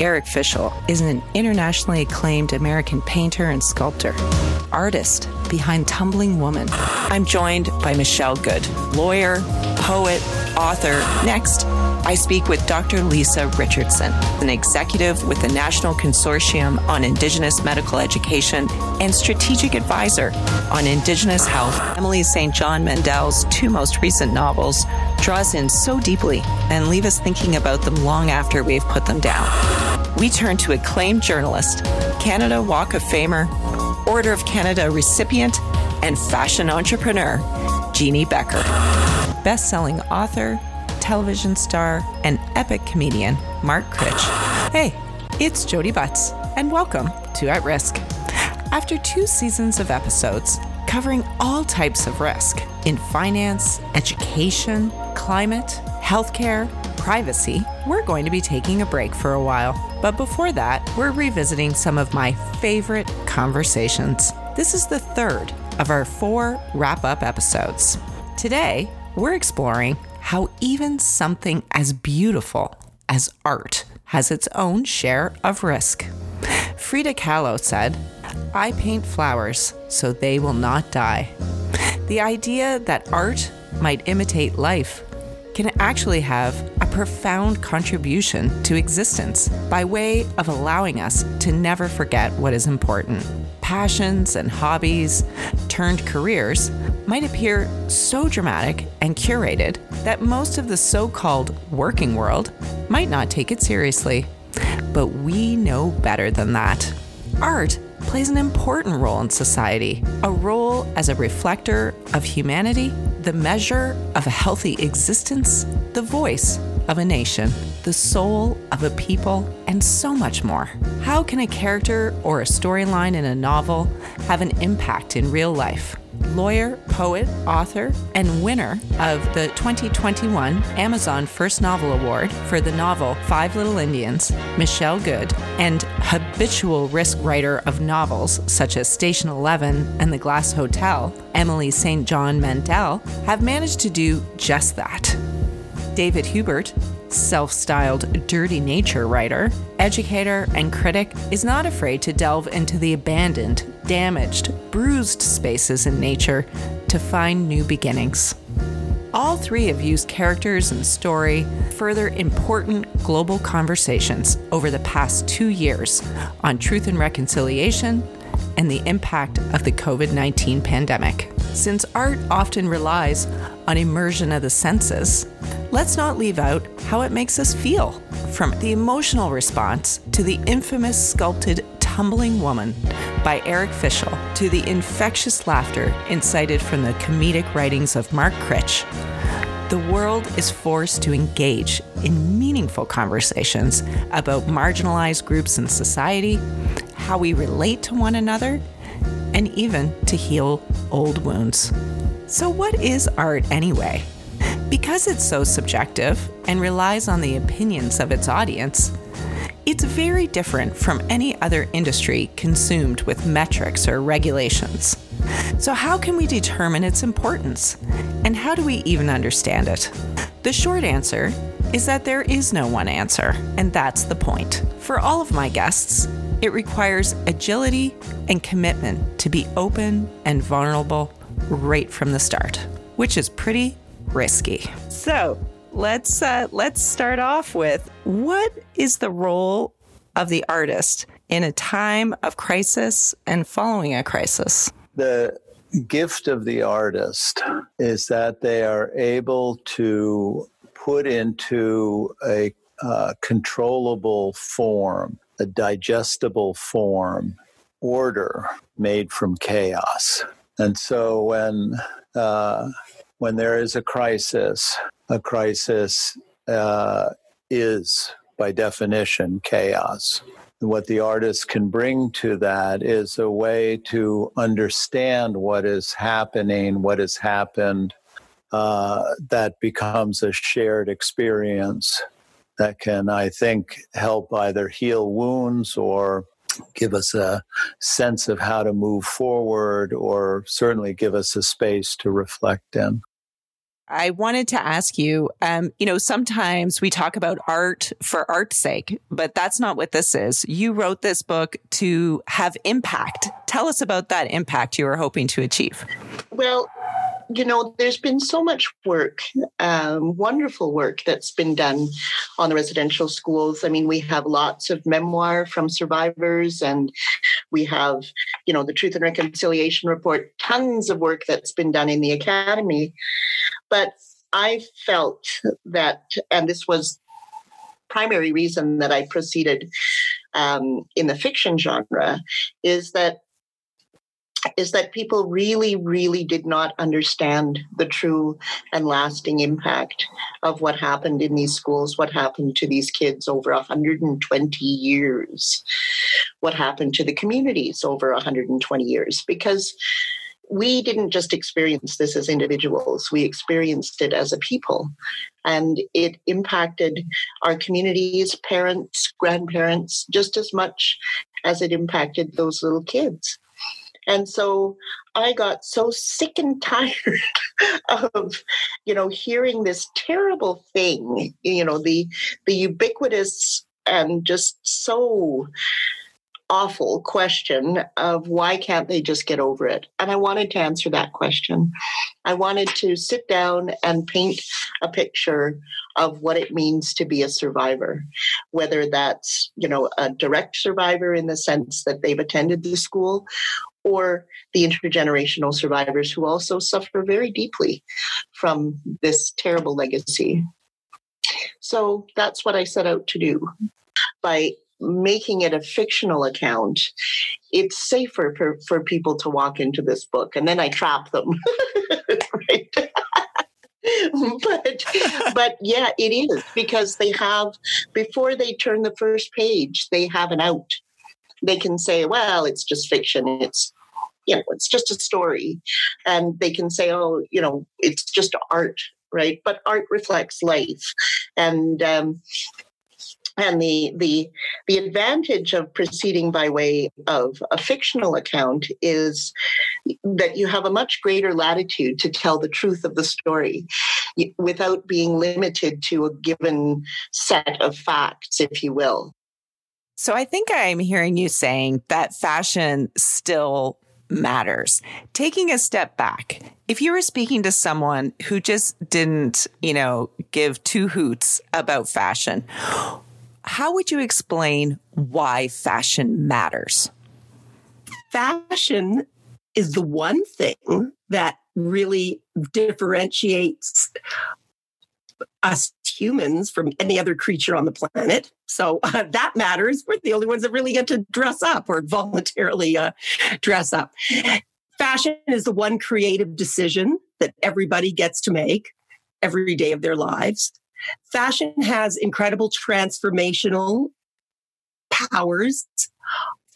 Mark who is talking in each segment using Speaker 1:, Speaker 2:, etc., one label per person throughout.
Speaker 1: Eric Fischl is an internationally acclaimed American painter and sculptor, artist behind Tumbling Woman. I'm joined by Michelle Good, lawyer, poet, author. Next, I speak with Dr. Lisa Richardson, an executive with the National Consortium on Indigenous Medical Education and strategic advisor on Indigenous health. Emily St. John Mandel's two most recent novels draw us in so deeply and leave us thinking about them long after we've put them down. We turn to acclaimed journalist, Canada Walk of Famer, Order of Canada recipient, and fashion entrepreneur, Jeannie Becker. Best selling author, television star, and epic comedian, Mark Critch. Hey, it's Jodi Butts, and welcome to At Risk. After two seasons of episodes covering all types of risk in finance, education, climate, healthcare, privacy, we're going to be taking a break for a while. But before that, we're revisiting some of my favorite conversations. This is the third of our four wrap up episodes. Today, we're exploring how even something as beautiful as art has its own share of risk. Frida Kahlo said, I paint flowers so they will not die. The idea that art might imitate life can actually have a profound contribution to existence by way of allowing us to never forget what is important. Passions and hobbies turned careers might appear so dramatic and curated that most of the so called working world might not take it seriously. But we know better than that. Art plays an important role in society, a role as a reflector of humanity, the measure of a healthy existence, the voice of a nation, the soul of a people, and so much more. How can a character or a storyline in a novel have an impact in real life? lawyer, poet, author, and winner of the 2021 Amazon First Novel Award for the novel Five Little Indians, Michelle Good, and habitual risk writer of novels such as Station 11 and The Glass Hotel, Emily St. John Mandel, have managed to do just that. David Huebert, self styled dirty nature writer, educator, and critic, is not afraid to delve into the abandoned, damaged, bruised spaces in nature to find new beginnings. All three have used characters and story further important global conversations over the past two years on truth and reconciliation and the impact of the COVID 19 pandemic. Since art often relies on immersion of the senses, let's not leave out how it makes us feel, from the emotional response to the infamous sculpted Tumbling Woman by Eric Fischl to the infectious laughter incited from the comedic writings of Mark Critch. The world is forced to engage in meaningful conversations about marginalized groups in society, how we relate to one another, and even to heal old wounds. So, what is art anyway? Because it's so subjective and relies on the opinions of its audience, it's very different from any other industry consumed with metrics or regulations. So, how can we determine its importance? And how do we even understand it? The short answer is that there is no one answer, and that's the point. For all of my guests, it requires agility and commitment to be open and vulnerable right from the start, which is pretty risky. So, let's uh, let's start off with what is the role of the artist in a time of crisis and following a crisis?
Speaker 2: The gift of the artist is that they are able to put into a uh, controllable form a digestible form, order made from chaos. And so when uh, when there is a crisis, a crisis uh, is by definition chaos. what the artist can bring to that is a way to understand what is happening, what has happened, uh, that becomes a shared experience that can, I think, help either heal wounds or give us a sense of how to move forward or certainly give us a space to reflect in.
Speaker 1: I wanted to ask you, um, you know, sometimes we talk about art for art's sake, but that's not what this is. You wrote this book to have impact. Tell us about that impact you were hoping to achieve.
Speaker 3: Well, you know, there's been so much work, um, wonderful work that's been done on the residential schools. I mean, we have lots of memoir from survivors, and we have, you know, the Truth and Reconciliation Report, tons of work that's been done in the academy. But I felt that, and this was primary reason that I proceeded um, in the fiction genre, is that is that people really, really did not understand the true and lasting impact of what happened in these schools, what happened to these kids over 120 years, what happened to the communities over 120 years. Because we didn't just experience this as individuals, we experienced it as a people. And it impacted our communities, parents, grandparents, just as much as it impacted those little kids. And so I got so sick and tired of, you know, hearing this terrible thing, you know, the the ubiquitous and just so awful question of why can't they just get over it? And I wanted to answer that question. I wanted to sit down and paint a picture of what it means to be a survivor, whether that's, you know, a direct survivor in the sense that they've attended the school or the intergenerational survivors who also suffer very deeply from this terrible legacy. So that's what I set out to do. By making it a fictional account, it's safer for, for people to walk into this book. And then I trap them. but but yeah, it is because they have before they turn the first page, they have an out they can say, well, it's just fiction. It's, you know, it's just a story. And they can say, oh, you know, it's just art, right? But art reflects life. And, um, and the the the advantage of proceeding by way of a fictional account is that you have a much greater latitude to tell the truth of the story without being limited to a given set of facts if you will
Speaker 1: so I think I'm hearing you saying that fashion still matters. Taking a step back, if you were speaking to someone who just didn't, you know, give two hoots about fashion, how would you explain why fashion matters?
Speaker 4: Fashion is the one thing that really differentiates us humans from any other creature on the planet. So uh, that matters. We're the only ones that really get to dress up or voluntarily uh, dress up. Fashion is the one creative decision that everybody gets to make every day of their lives. Fashion has incredible transformational powers.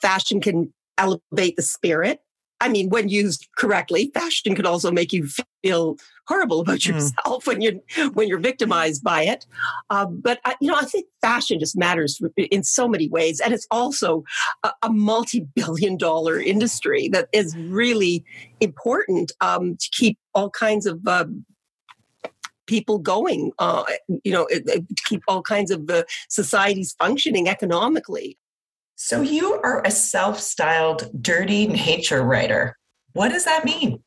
Speaker 4: Fashion can elevate the spirit. I mean, when used correctly, fashion can also make you feel horrible about hmm. yourself mm. when you're when you're victimized by it. Uh, but I, you know, I think fashion just matters in so many ways, and it's also a, a multi-billion-dollar industry that is really important um, to keep all kinds of. Uh, people going, uh, you know, to keep all kinds of uh, societies functioning economically.
Speaker 5: So, you are a self styled dirty nature writer. What does that mean?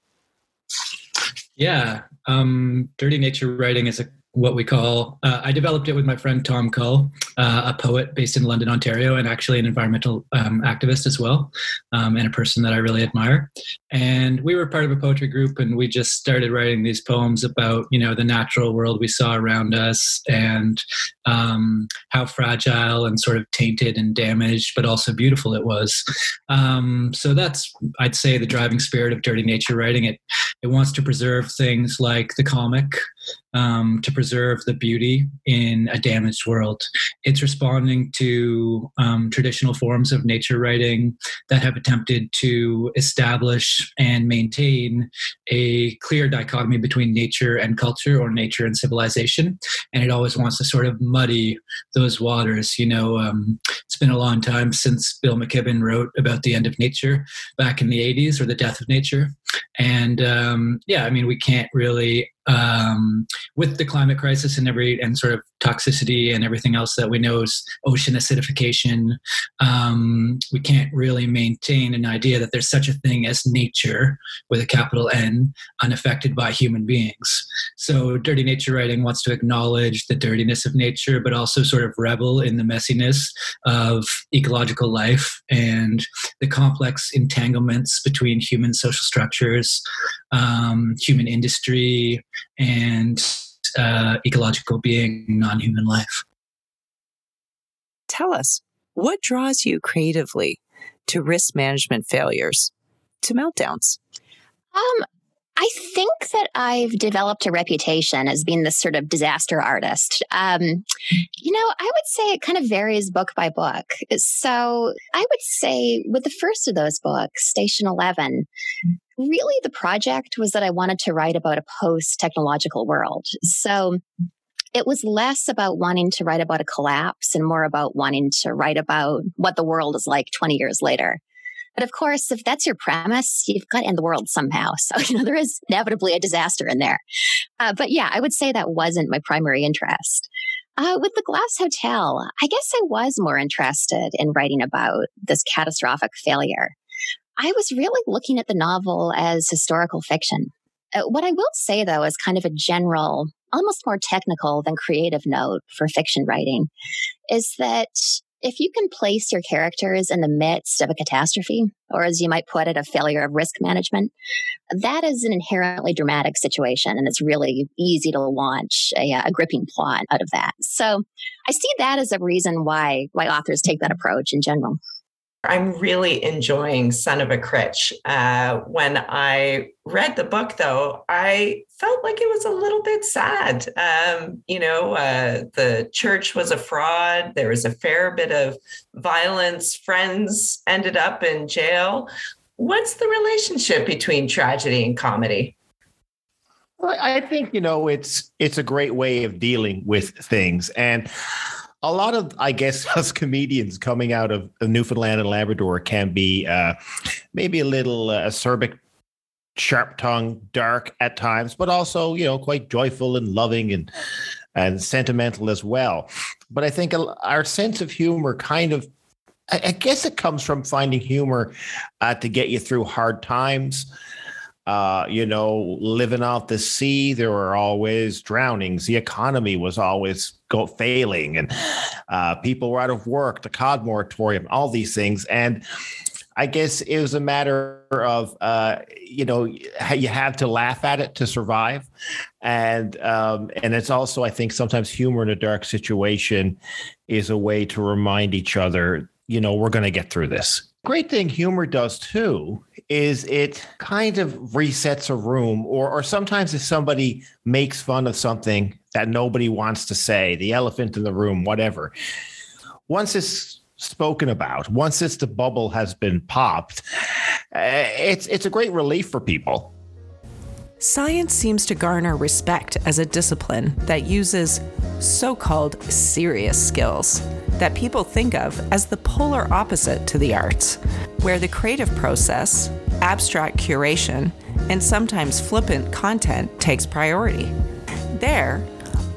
Speaker 6: Yeah, um, dirty nature writing is a what we call uh, i developed it with my friend tom cull uh, a poet based in london ontario and actually an environmental um, activist as well um, and a person that i really admire. And we were part of a poetry group and we just started writing these poems about you know the natural world we saw around us and um, how fragile and sort of tainted and damaged but also beautiful it was. Um, so that's i'd say the driving spirit of dirty nature writing. It it wants to preserve things like the comic um, to preserve the beauty in a damaged world. It's responding to um, traditional forms of nature writing that have attempted to establish and maintain a clear dichotomy between nature and culture or nature and civilization. And it always wants to sort of muddy those waters. You know, um, it's been a long time since Bill McKibben wrote about the end of nature back in the 80s or the death of nature. And um, yeah, I mean, we can't really um, with the climate crisis and every and sort of toxicity and everything else that we know is ocean acidification, um, we can't really maintain an idea that there's such a thing as nature with a capital N, unaffected by human beings. So, dirty nature writing wants to acknowledge the dirtiness of nature, but also sort of revel in the messiness of ecological life and the complex entanglements between human social structures, um, human industry, and uh, ecological being, non human life.
Speaker 1: Tell us, what draws you creatively to risk management failures, to meltdowns?
Speaker 7: Um, I think that I've developed a reputation as being this sort of disaster artist. Um, you know, I would say it kind of varies book by book. So I would say with the first of those books, Station 11, really the project was that I wanted to write about a post technological world. So it was less about wanting to write about a collapse and more about wanting to write about what the world is like 20 years later. But of course, if that's your premise, you've got to end the world somehow. So, you know, there is inevitably a disaster in there. Uh, but yeah, I would say that wasn't my primary interest. Uh, with the Glass Hotel, I guess I was more interested in writing about this catastrophic failure. I was really looking at the novel as historical fiction. Uh, what I will say, though, is kind of a general, almost more technical than creative note for fiction writing, is that if you can place your characters in the midst of a catastrophe, or as you might put it, a failure of risk management, that is an inherently dramatic situation. And it's really easy to launch a, uh, a, gripping plot out of that. So I see that as a reason why, why authors take that approach in general.
Speaker 5: I'm really enjoying Son of a Critch. Uh, when I read the book, though, I felt like it was a little bit sad. Um, you know, uh, the church was a fraud. There was a fair bit of violence. Friends ended up in jail. What's the relationship between tragedy and comedy?
Speaker 8: Well, I think you know it's it's a great way of dealing with things, and a lot of, I guess, us comedians coming out of Newfoundland and Labrador can be uh, maybe a little uh, acerbic, sharp tongued, dark at times, but also, you know, quite joyful and loving and and sentimental as well. But I think our sense of humor kind of, I guess, it comes from finding humor uh, to get you through hard times. Uh, you know, living off the sea, there were always drownings. The economy was always go failing, and uh, people were out of work. The cod moratorium, all these things, and I guess it was a matter of uh, you know you have to laugh at it to survive, and um, and it's also I think sometimes humor in a dark situation is a way to remind each other you know we're going to get through this great thing humor does too is it kind of resets a room or or sometimes if somebody makes fun of something that nobody wants to say the elephant in the room whatever once it's spoken about once it's the bubble has been popped eh, it's it's a great relief for people
Speaker 1: Science seems to garner respect as a discipline that uses so called serious skills that people think of as the polar opposite to the arts, where the creative process, abstract curation, and sometimes flippant content takes priority. There,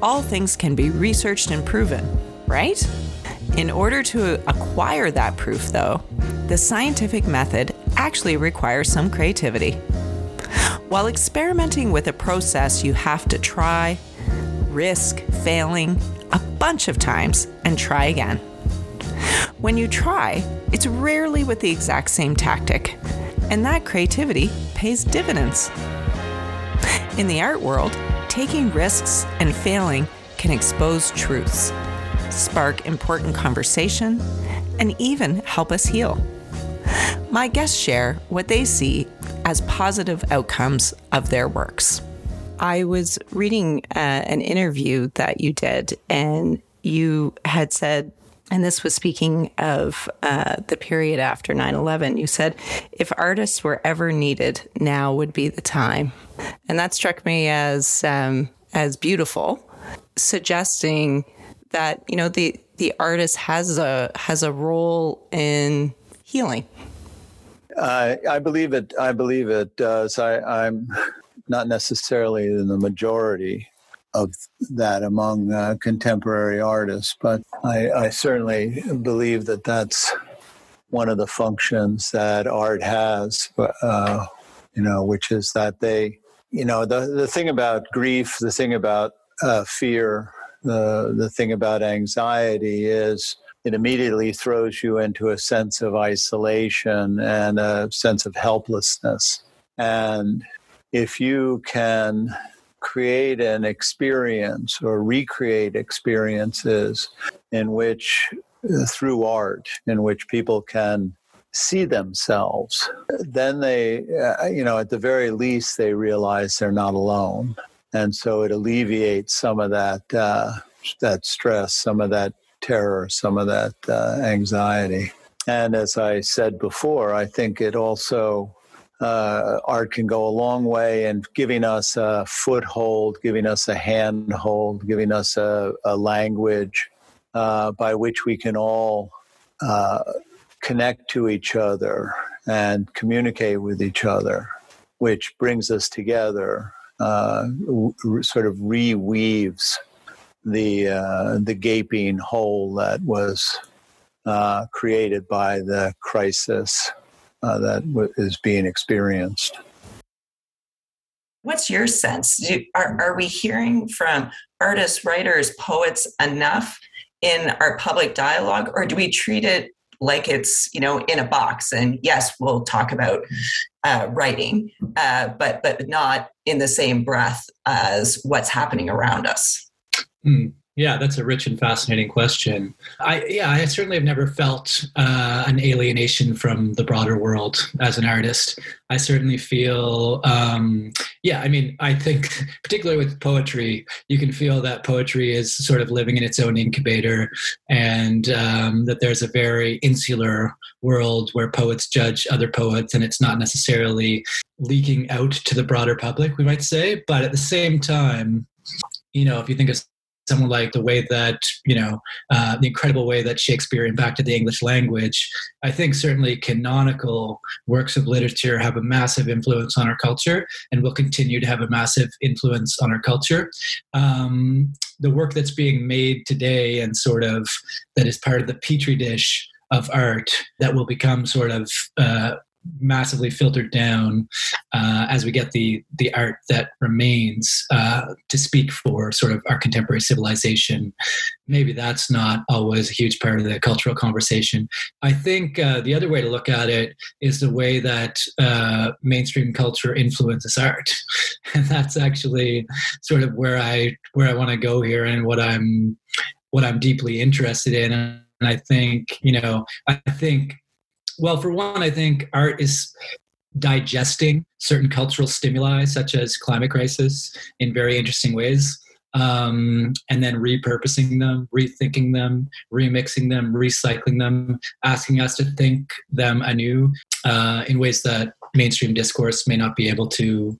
Speaker 1: all things can be researched and proven, right? In order to acquire that proof, though, the scientific method actually requires some creativity. While experimenting with a process, you have to try, risk failing a bunch of times, and try again. When you try, it's rarely with the exact same tactic, and that creativity pays dividends. In the art world, taking risks and failing can expose truths, spark important conversation, and even help us heal. My guests share what they see as positive outcomes of their works. I was reading uh, an interview that you did, and you had said, and this was speaking of uh, the period after 9 11, you said, if artists were ever needed, now would be the time. And that struck me as, um, as beautiful, suggesting that, you know, the, the artist has a, has a role in healing
Speaker 2: I believe it. I believe it does. I, am not necessarily in the majority of that among uh, contemporary artists, but I, I certainly believe that that's one of the functions that art has, uh, you know, which is that they, you know, the, the thing about grief, the thing about uh, fear, the, the thing about anxiety is it immediately throws you into a sense of isolation and a sense of helplessness. And if you can create an experience or recreate experiences in which through art in which people can see themselves, then they, uh, you know, at the very least, they realize they're not alone. And so it alleviates some of that, uh, that stress, some of that terror, some of that uh, anxiety. And as I said before, I think it also, uh, art can go a long way in giving us a foothold, giving us a handhold, giving us a, a language uh, by which we can all uh, connect to each other and communicate with each other, which brings us together, uh, sort of reweaves the uh, the gaping hole that was uh, created by the crisis uh, that w- is being experienced.
Speaker 5: What's your sense? Do, are, are we hearing from artists, writers, poets enough in our public dialogue or do we treat it like it's you know in a box and yes we'll talk about uh, writing uh, but but not in the same breath as what's happening around us
Speaker 6: mm. Yeah, that's a rich and fascinating question. I yeah, I certainly have never felt uh, an alienation from the broader world as an artist. I certainly feel, um, yeah, I mean, I think particularly with poetry, you can feel that poetry is sort of living in its own incubator, and um, that there's a very insular world where poets judge other poets, and it's not necessarily leaking out to the broader public, we might say. But at the same time, you know, if you think of someone like the way that you know uh, the incredible way that shakespeare impacted the english language i think certainly canonical works of literature have a massive influence on our culture and will continue to have a massive influence on our culture. Um, the work that's being made today and sort of that is part of the petri dish of art that will become sort of uh, massively filtered down uh, as we get the the art that remains uh, to speak for sort of our contemporary civilization. Maybe that's not always a huge part of the cultural conversation. I think uh, the other way to look at it is the way that uh, mainstream culture influences art, and that's actually sort of where I where I want to go here and what I'm what I'm deeply interested in. And I think you know I think well, for one, I think art is digesting certain cultural stimuli, such as climate crisis, in very interesting ways. Um, and then repurposing them, rethinking them, remixing them, recycling them, asking us to think them anew uh, in ways that mainstream discourse may not be able to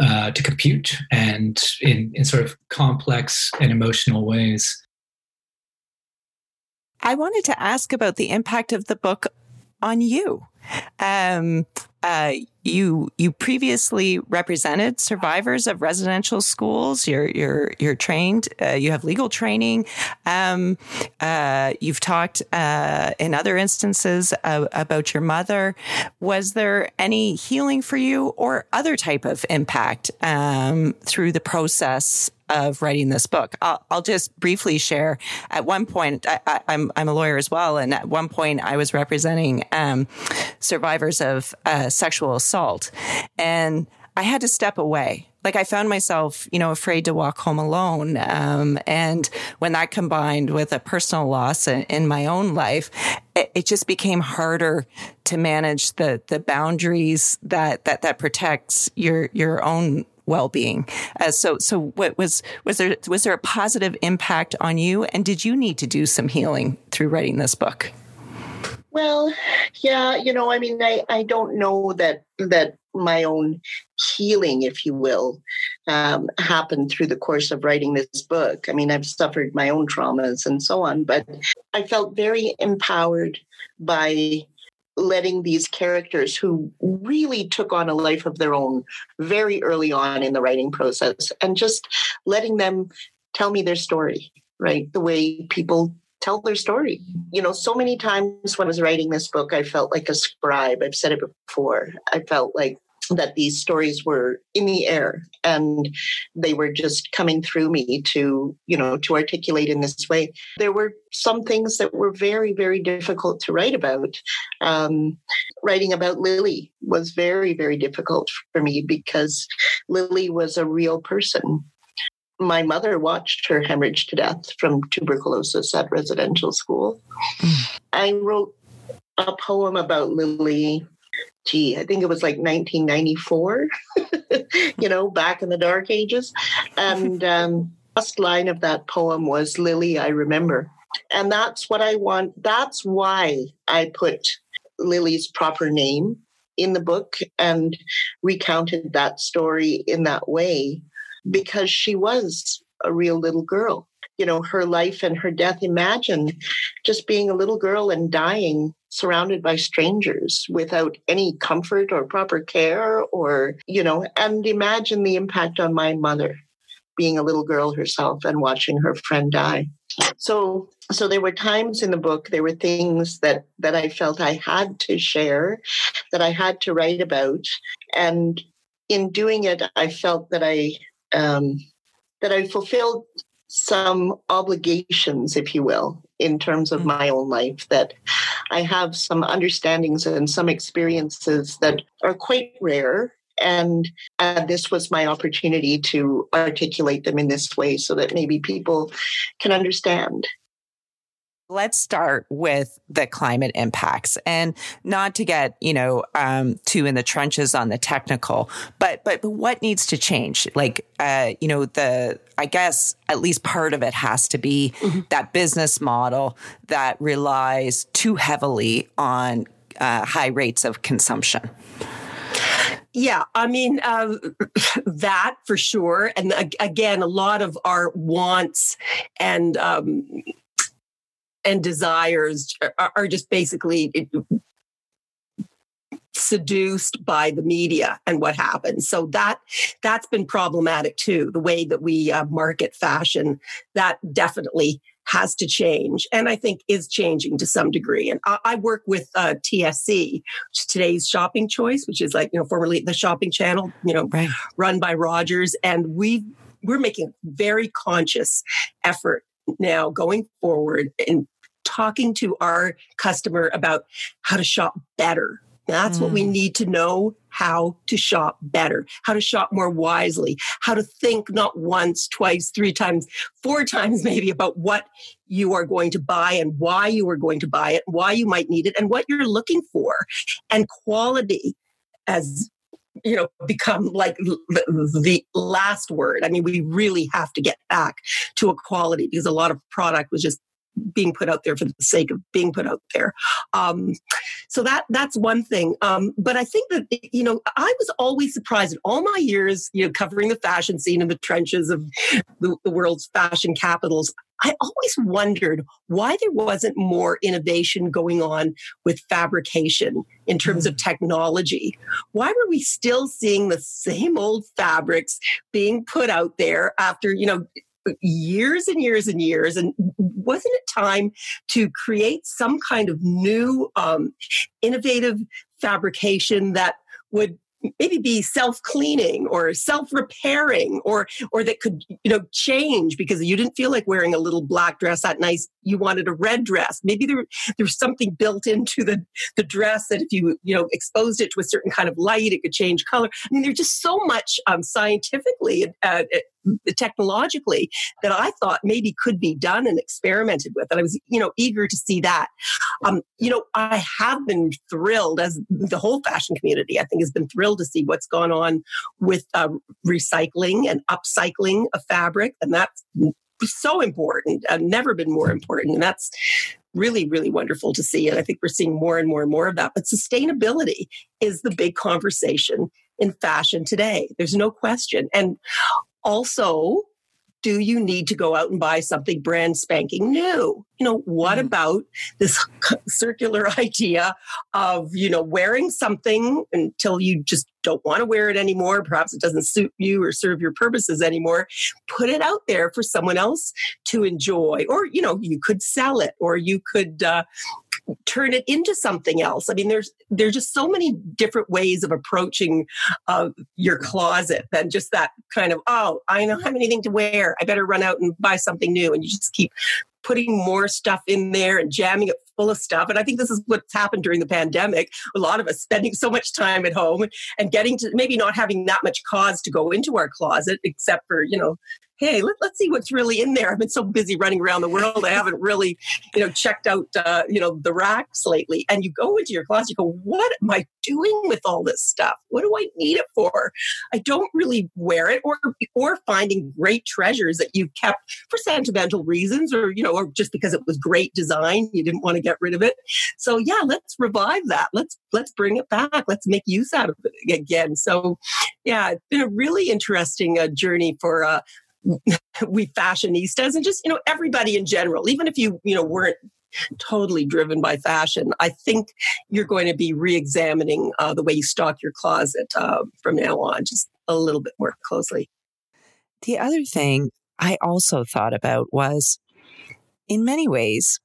Speaker 6: uh, to compute, and in, in sort of complex and emotional ways.
Speaker 1: I wanted to ask about the impact of the book on you. Um, uh, you you previously represented survivors of residential schools. You're you're you're trained. Uh, you have legal training. Um, uh, you've talked uh, in other instances about your mother. Was there any healing for you, or other type of impact um, through the process of writing this book. I'll, I'll just briefly share. At one point, I, am I'm, I'm a lawyer as well, and at one point, I was representing um, survivors of uh, sexual assault, and I had to step away. Like I found myself, you know, afraid to walk home alone. Um, and when that combined with a personal loss in, in my own life, it, it, just became harder to manage the the boundaries that that that protects your your own well-being. Uh, so, so what was was there was there a positive impact on you, and did you need to do some healing through writing this book?
Speaker 3: Well, yeah, you know, I mean, I I don't know that that my own healing, if you will, um, happened through the course of writing this book. I mean, I've suffered my own traumas and so on, but I felt very empowered by letting these characters who really took on a life of their own very early on in the writing process and just letting them tell me their story, right? The way people tell their story. You know, so many times when I was writing this book, I felt like a scribe. I've said it before. I felt like that these stories were in the air and they were just coming through me to you know to articulate in this way. There were some things that were very very difficult to write about. Um, writing about lily was very very difficult for me because lily was a real person. My mother watched her hemorrhage to death from tuberculosis at residential school. Mm. i wrote a poem about lily gee, I think it was like 1994, you know, back in the dark ages. And um, last line of that poem was Lily, I remember. And that's what I want. That's why I put Lily's proper name in the book and recounted that story in that way because she was a real little girl. You know, her life and her death. Imagine just being a little girl and dying surrounded by strangers without any comfort or proper care or you know and imagine the impact on my mother being a little girl herself and watching her friend die. So so there were times in the book there were things that that i felt i had to share that i had to write about. And in doing it i felt that i um, that i fulfilled some obligations if you will in terms of mm. my own life that I have some understandings and some experiences that are quite rare. And uh, this was my opportunity to articulate them in this way so that maybe people can understand.
Speaker 1: Let's start with the climate impacts and not to get, you know, um, too in the trenches on the technical, but, but, but what needs to change? Like, uh, you know, the, I guess at least part of it has to be mm-hmm. that business model that relies too heavily on uh, high rates of consumption.
Speaker 4: Yeah, I mean, uh, that for sure. And again, a lot of our wants and um, and desires are, are just basically seduced by the media and what happens. So that that's been problematic too the way that we uh, market fashion. That definitely has to change and i think is changing to some degree. And i, I work with uh, tsc today's shopping choice which is like you know formerly the shopping channel you know right. run by rogers. And we we're making very conscious effort now going forward and talking to our customer about how to shop better. That's mm. what we mm. need to know how to shop better, how to shop more wisely, how to think not once, twice, three times, four times maybe about what you are going to buy and why you are going to buy it, why you might need it, and what you're looking for. And quality as you know become like the last word i mean we really have to get back to equality because a lot of product was just being put out there for the sake of being put out there. Um, so that that's one thing. Um, but I think that you know I was always surprised in all my years, you know, covering the fashion scene in the trenches of the, the world's fashion capitals. I always wondered why there wasn't more innovation going on with fabrication in terms of mm. technology. Why were we still seeing the same old fabrics being put out there after, you know, years and years and years. And wasn't it time to create some kind of new, um, innovative fabrication that would maybe be self-cleaning or self-repairing or or that could you know change because you didn't feel like wearing a little black dress that nice. You wanted a red dress. Maybe there there's something built into the the dress that if you you know exposed it to a certain kind of light it could change color. I mean there's just so much um, scientifically uh, technologically that I thought maybe could be done and experimented with. And I was, you know, eager to see that. Um, you know, I have been thrilled as the whole fashion community, I think, has been thrilled to see what's gone on with uh, recycling and upcycling of fabric. And that's so important, uh, never been more important. And that's really, really wonderful to see. And I think we're seeing more and more and more of that. But sustainability is the big conversation in fashion today. There's no question. And also do you need to go out and buy something brand spanking new? You know, what mm-hmm. about this circular idea of, you know, wearing something until you just don't want to wear it anymore? Perhaps it doesn't suit you or serve your purposes anymore. Put it out there for someone else to enjoy. Or, you know, you could sell it or you could, uh, turn it into something else. I mean, there's there's just so many different ways of approaching uh, your closet than just that kind of oh, I don't have anything to wear. I better run out and buy something new, and you just keep putting more stuff in there and jamming it full of stuff. And I think this is what's happened during the pandemic. A lot of us spending so much time at home and getting to maybe not having that much cause to go into our closet, except for, you know, hey, let, us see what's really in there. I've been so busy running around the world, I haven't really, you know, checked out, uh, you know, the racks lately. And you go into your closet, you go, what am I doing with all this stuff? What do I need it for? I don't really wear it, or or finding great treasures that you kept for sentimental reasons, or you know, or just because it was great design, you didn't want to get rid of it. So yeah, let's revive that. Let's let's bring it back. Let's make use out of it again. So yeah, it's been a really interesting uh, journey for. Uh, we fashionistas and just you know everybody in general even if you you know weren't totally driven by fashion i think you're going to be re-examining uh, the way you stock your closet uh, from now on just a little bit more closely.
Speaker 1: The other thing i also thought about was in many ways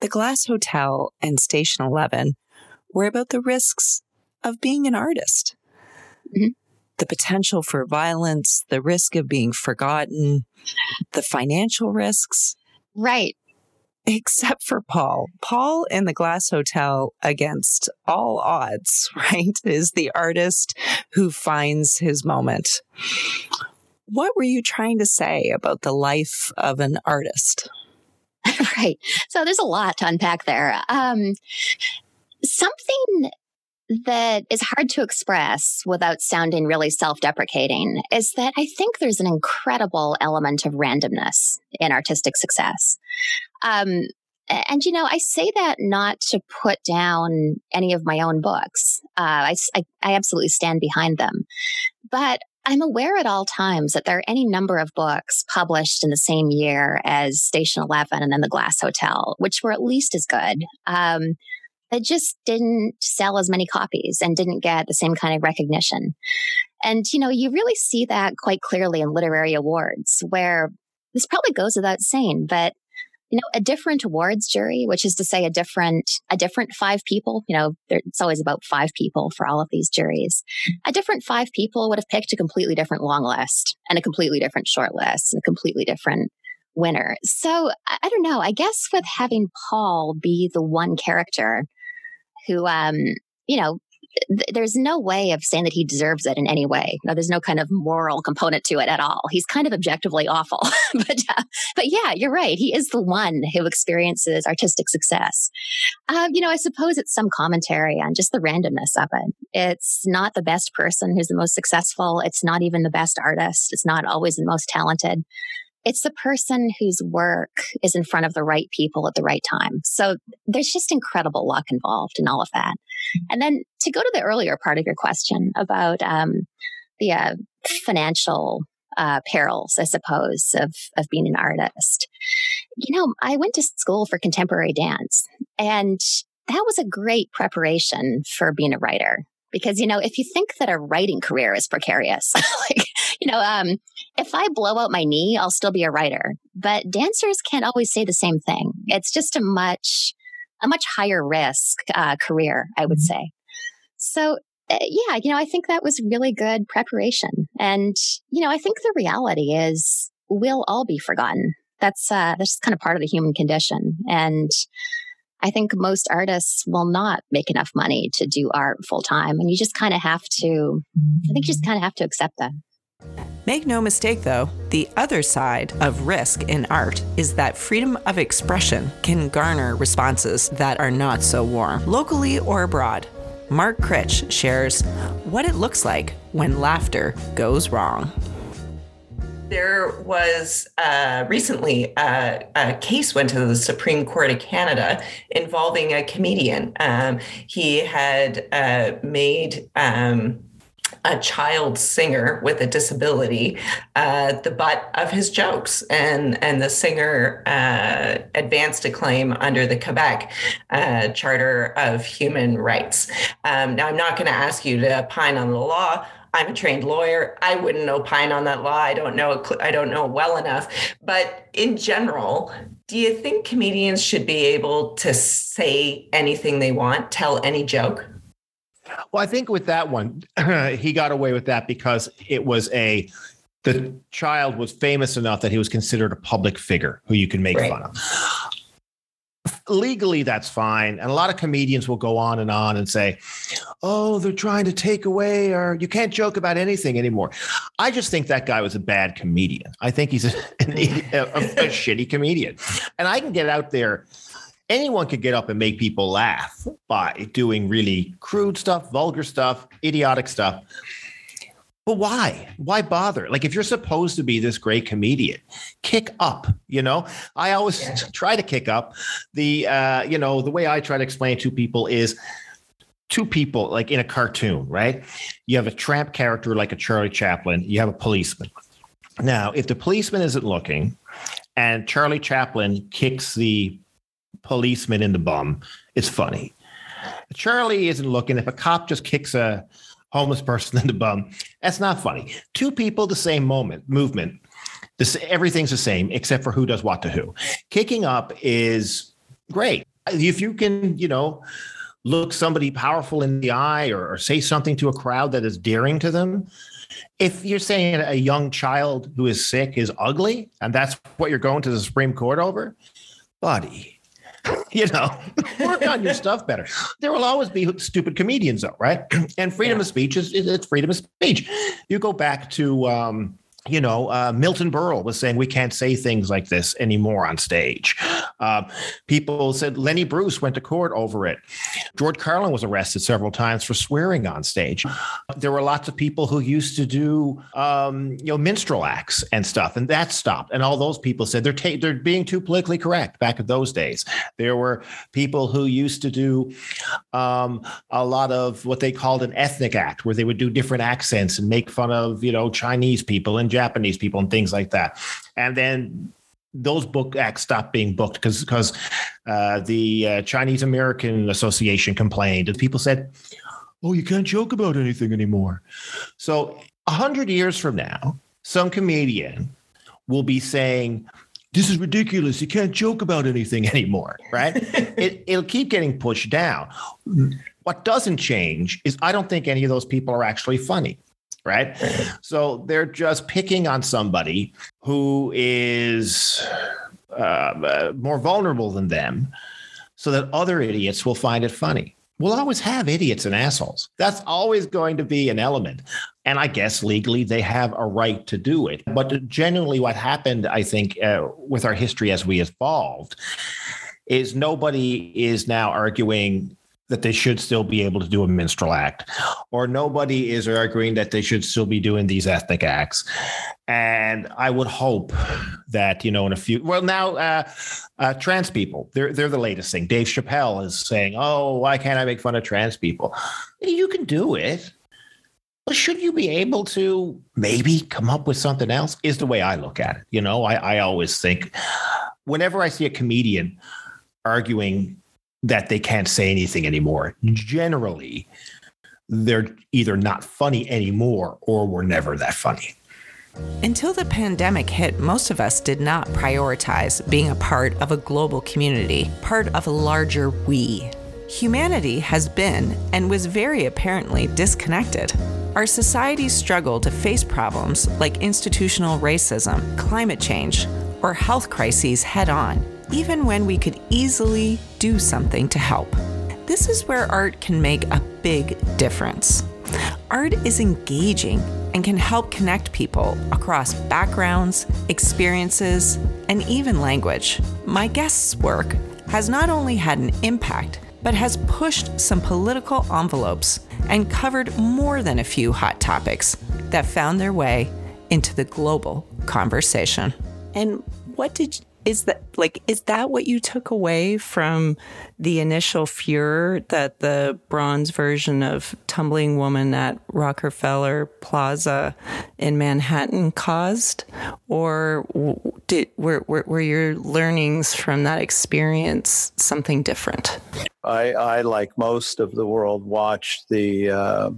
Speaker 1: the glass hotel and station 11 were about the risks of being an artist. Mm-hmm the potential for violence, the risk of being forgotten, the financial risks.
Speaker 7: Right.
Speaker 1: Except for Paul. Paul in the Glass Hotel, against all odds, right, is the artist who finds his moment. What were you trying to say about the life of an artist?
Speaker 7: right. So there's a lot to unpack there. Um, something that is hard to express without sounding really self deprecating is that I think there's an incredible element of randomness in artistic success. Um, and you know, I say that not to put down any of my own books. Uh, I, I, I absolutely stand behind them, but I'm aware at all times that there are any number of books published in the same year as Station Eleven and then The Glass Hotel, which were at least as good. Um, it just didn't sell as many copies and didn't get the same kind of recognition. And, you know, you really see that quite clearly in literary awards, where this probably goes without saying, but you know, a different awards jury, which is to say a different, a different five people, you know, there, it's always about five people for all of these juries. A different five people would have picked a completely different long list and a completely different short list and a completely different winner. So I, I don't know. I guess with having Paul be the one character who, um, you know, th- there's no way of saying that he deserves it in any way. No, there's no kind of moral component to it at all. He's kind of objectively awful, but uh, but yeah, you're right. He is the one who experiences artistic success. Uh, you know, I suppose it's some commentary on just the randomness of it. It's not the best person who's the most successful. It's not even the best artist. It's not always the most talented. It's the person whose work is in front of the right people at the right time. So there's just incredible luck involved in all of that. And then to go to the earlier part of your question about um, the uh, financial uh, perils, I suppose, of of being an artist. You know, I went to school for contemporary dance, and that was a great preparation for being a writer because you know if you think that a writing career is precarious like you know um, if i blow out my knee i'll still be a writer but dancers can't always say the same thing it's just a much a much higher risk uh, career i would mm-hmm. say so uh, yeah you know i think that was really good preparation and you know i think the reality is we'll all be forgotten that's uh that's just kind of part of the human condition and I think most artists will not make enough money to do art full time. And you just kind of have to, I think you just kind of have to accept that.
Speaker 1: Make no mistake, though, the other side of risk in art is that freedom of expression can garner responses that are not so warm, locally or abroad. Mark Critch shares what it looks like when laughter goes wrong
Speaker 5: there was uh, recently uh, a case went to the Supreme Court of Canada involving a comedian. Um, he had uh, made um, a child singer with a disability uh, the butt of his jokes, and and the singer uh, advanced a claim under the Quebec uh, Charter of Human Rights. Um, now, I'm not going to ask you to opine on the law. I'm a trained lawyer. I wouldn't opine on that law. I don't know. I don't know well enough. But in general, do you think comedians should be able to say anything they want, tell any joke?
Speaker 8: Well, I think with that one, he got away with that because it was a the child was famous enough that he was considered a public figure who you can make right. fun of. Legally, that's fine. And a lot of comedians will go on and on and say, oh, they're trying to take away, or you can't joke about anything anymore. I just think that guy was a bad comedian. I think he's a, a, a, a shitty comedian. And I can get out there anyone could get up and make people laugh by doing really crude stuff, vulgar stuff, idiotic stuff. But why? Why bother? Like, if you're supposed to be this great comedian, kick up. You know, I always yeah. try to kick up. The, uh, you know, the way I try to explain to people is two people, like in a cartoon, right? You have a tramp character like a Charlie Chaplin, you have a policeman. Now, if the policeman isn't looking and Charlie Chaplin kicks the policeman in the bum. It's funny. Charlie isn't looking. If a cop just kicks a homeless person in the bum, that's not funny. Two people, the same moment, movement. This, everything's the same except for who does what to who. Kicking up is great. If you can, you know, look somebody powerful in the eye or, or say something to a crowd that is daring to them, if you're saying a young child who is sick is ugly and that's what you're going to the Supreme Court over, buddy, you know, work on your stuff better. There will always be stupid comedians, though, right? And freedom yeah. of speech is it's freedom of speech. You go back to um, you know, uh, Milton Berle was saying we can't say things like this anymore on stage. Uh, people said Lenny Bruce went to court over it. George Carlin was arrested several times for swearing on stage. There were lots of people who used to do, um, you know, minstrel acts and stuff, and that stopped. And all those people said they're ta- they're being too politically correct. Back in those days, there were people who used to do um, a lot of what they called an ethnic act, where they would do different accents and make fun of you know Chinese people and Japanese people and things like that. And then those book acts stopped being booked because because uh, the uh, Chinese American Association complained, and people said, "Oh, you can't joke about anything anymore." So a hundred years from now, some comedian will be saying, "This is ridiculous. You can't joke about anything anymore." Right? it, it'll keep getting pushed down. What doesn't change is I don't think any of those people are actually funny right? So they're just picking on somebody who is uh, uh, more vulnerable than them so that other idiots will find it funny. We'll always have idiots and assholes. That's always going to be an element. And I guess legally they have a right to do it. But generally, what happened, I think, uh, with our history as we evolved, is nobody is now arguing that they should still be able to do a minstrel act, or nobody is arguing that they should still be doing these ethnic acts. And I would hope that you know in a few. Well, now uh, uh, trans people they're they're the latest thing. Dave Chappelle is saying, "Oh, why can't I make fun of trans people?" You can do it. But should you be able to maybe come up with something else? Is the way I look at it. You know, I, I always think whenever I see a comedian arguing that they can't say anything anymore. Generally, they're either not funny anymore or were never that funny.
Speaker 1: Until the pandemic hit, most of us did not prioritize being a part of a global community, part of a larger we. Humanity has been and was very apparently disconnected. Our societies struggle to face problems like institutional racism, climate change, or health crises head on even when we could easily do something to help. This is where art can make a big difference. Art is engaging and can help connect people across backgrounds, experiences, and even language. My guest's work has not only had an impact, but has pushed some political envelopes and covered more than a few hot topics that found their way into the global conversation. And what did is that like is that what you took away from the initial furor that the bronze version of tumbling woman at rockefeller plaza in manhattan caused? Or did were, were, were your learnings from that experience something different?
Speaker 2: I i like most of the world watched the uh,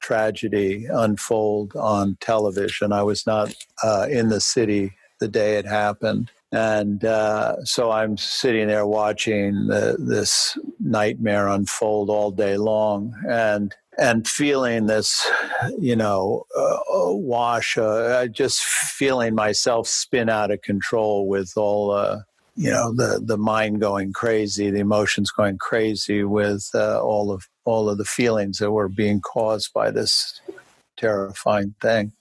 Speaker 2: tragedy unfold on television. I was not uh, in the city the day it happened and uh, so I'm sitting there watching the, this nightmare unfold all day long, and and feeling this, you know, uh, wash, uh, just feeling myself spin out of control with all, uh, you know, the the mind going crazy, the emotions going crazy with uh, all of all of the feelings that were being caused by this terrifying thing,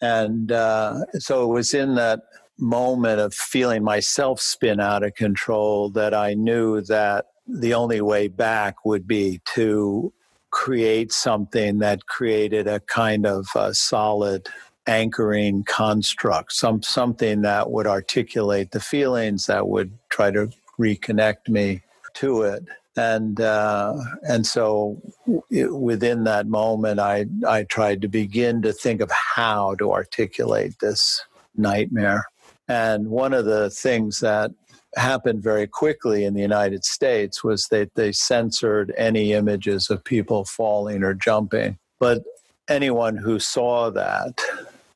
Speaker 2: and uh, so it was in that moment of feeling myself spin out of control that I knew that the only way back would be to create something that created a kind of a solid anchoring construct, some something that would articulate the feelings that would try to reconnect me to it. And uh, and so it, within that moment, I I tried to begin to think of how to articulate this nightmare. And one of the things that happened very quickly in the United States was that they censored any images of people falling or jumping. But anyone who saw that,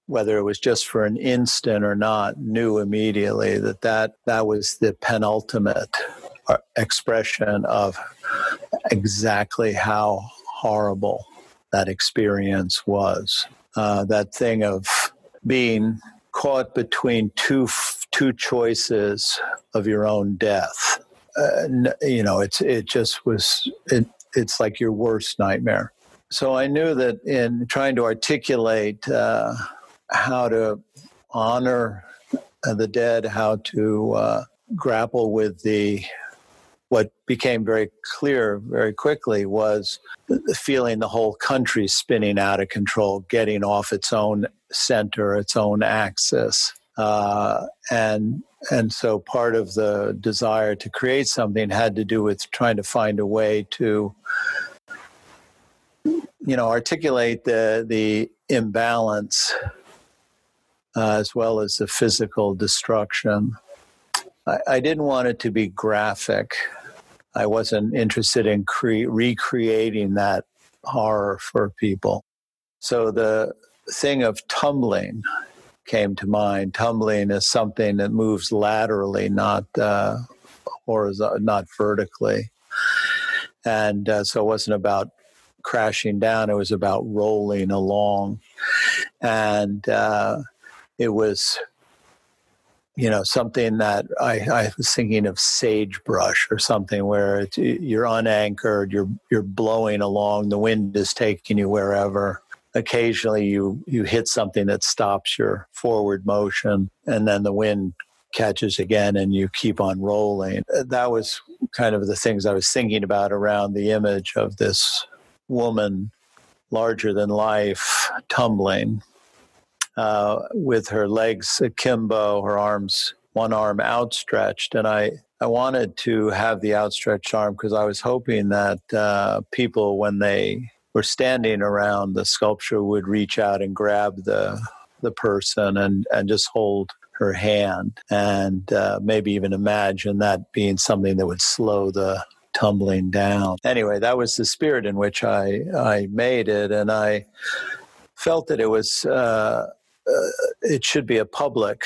Speaker 2: whether it was just for an instant or not, knew immediately that that, that was the penultimate uh, expression of exactly how horrible that experience was. Uh, that thing of being caught between two two choices of your own death. Uh, you know, it's it just was it, it's like your worst nightmare. So I knew that in trying to articulate uh, how to honor the dead, how to uh, grapple with the what became very clear very quickly was the feeling the whole country spinning out of control, getting off its own center, its own axis. Uh, and and so part of the desire to create something had to do with trying to find a way to you know articulate the the imbalance uh, as well as the physical destruction I, I, didn't want it to be graphic I wasn't interested in cre- recreating that horror for people. So the thing of tumbling came to mind. Tumbling is something that moves laterally, not uh, horizontal, not vertically. And uh, so it wasn't about crashing down; it was about rolling along. And uh, it was you know something that I, I was thinking of sagebrush or something where you're unanchored you're you're blowing along the wind is taking you wherever. Occasionally you you hit something that stops your forward motion and then the wind catches again and you keep on rolling. Uh, that was kind of the things i was thinking about around the image of this woman larger than life tumbling uh, with her legs akimbo, her arms, one arm outstretched. And I, I wanted to have the outstretched arm because I was hoping that uh, people, when they were standing around the sculpture, would reach out and grab the, the person and, and just hold her hand and uh, maybe even imagine that being something that would slow the tumbling down. Anyway, that was the spirit in which I, I made it. And I felt that it was uh, it should be a public,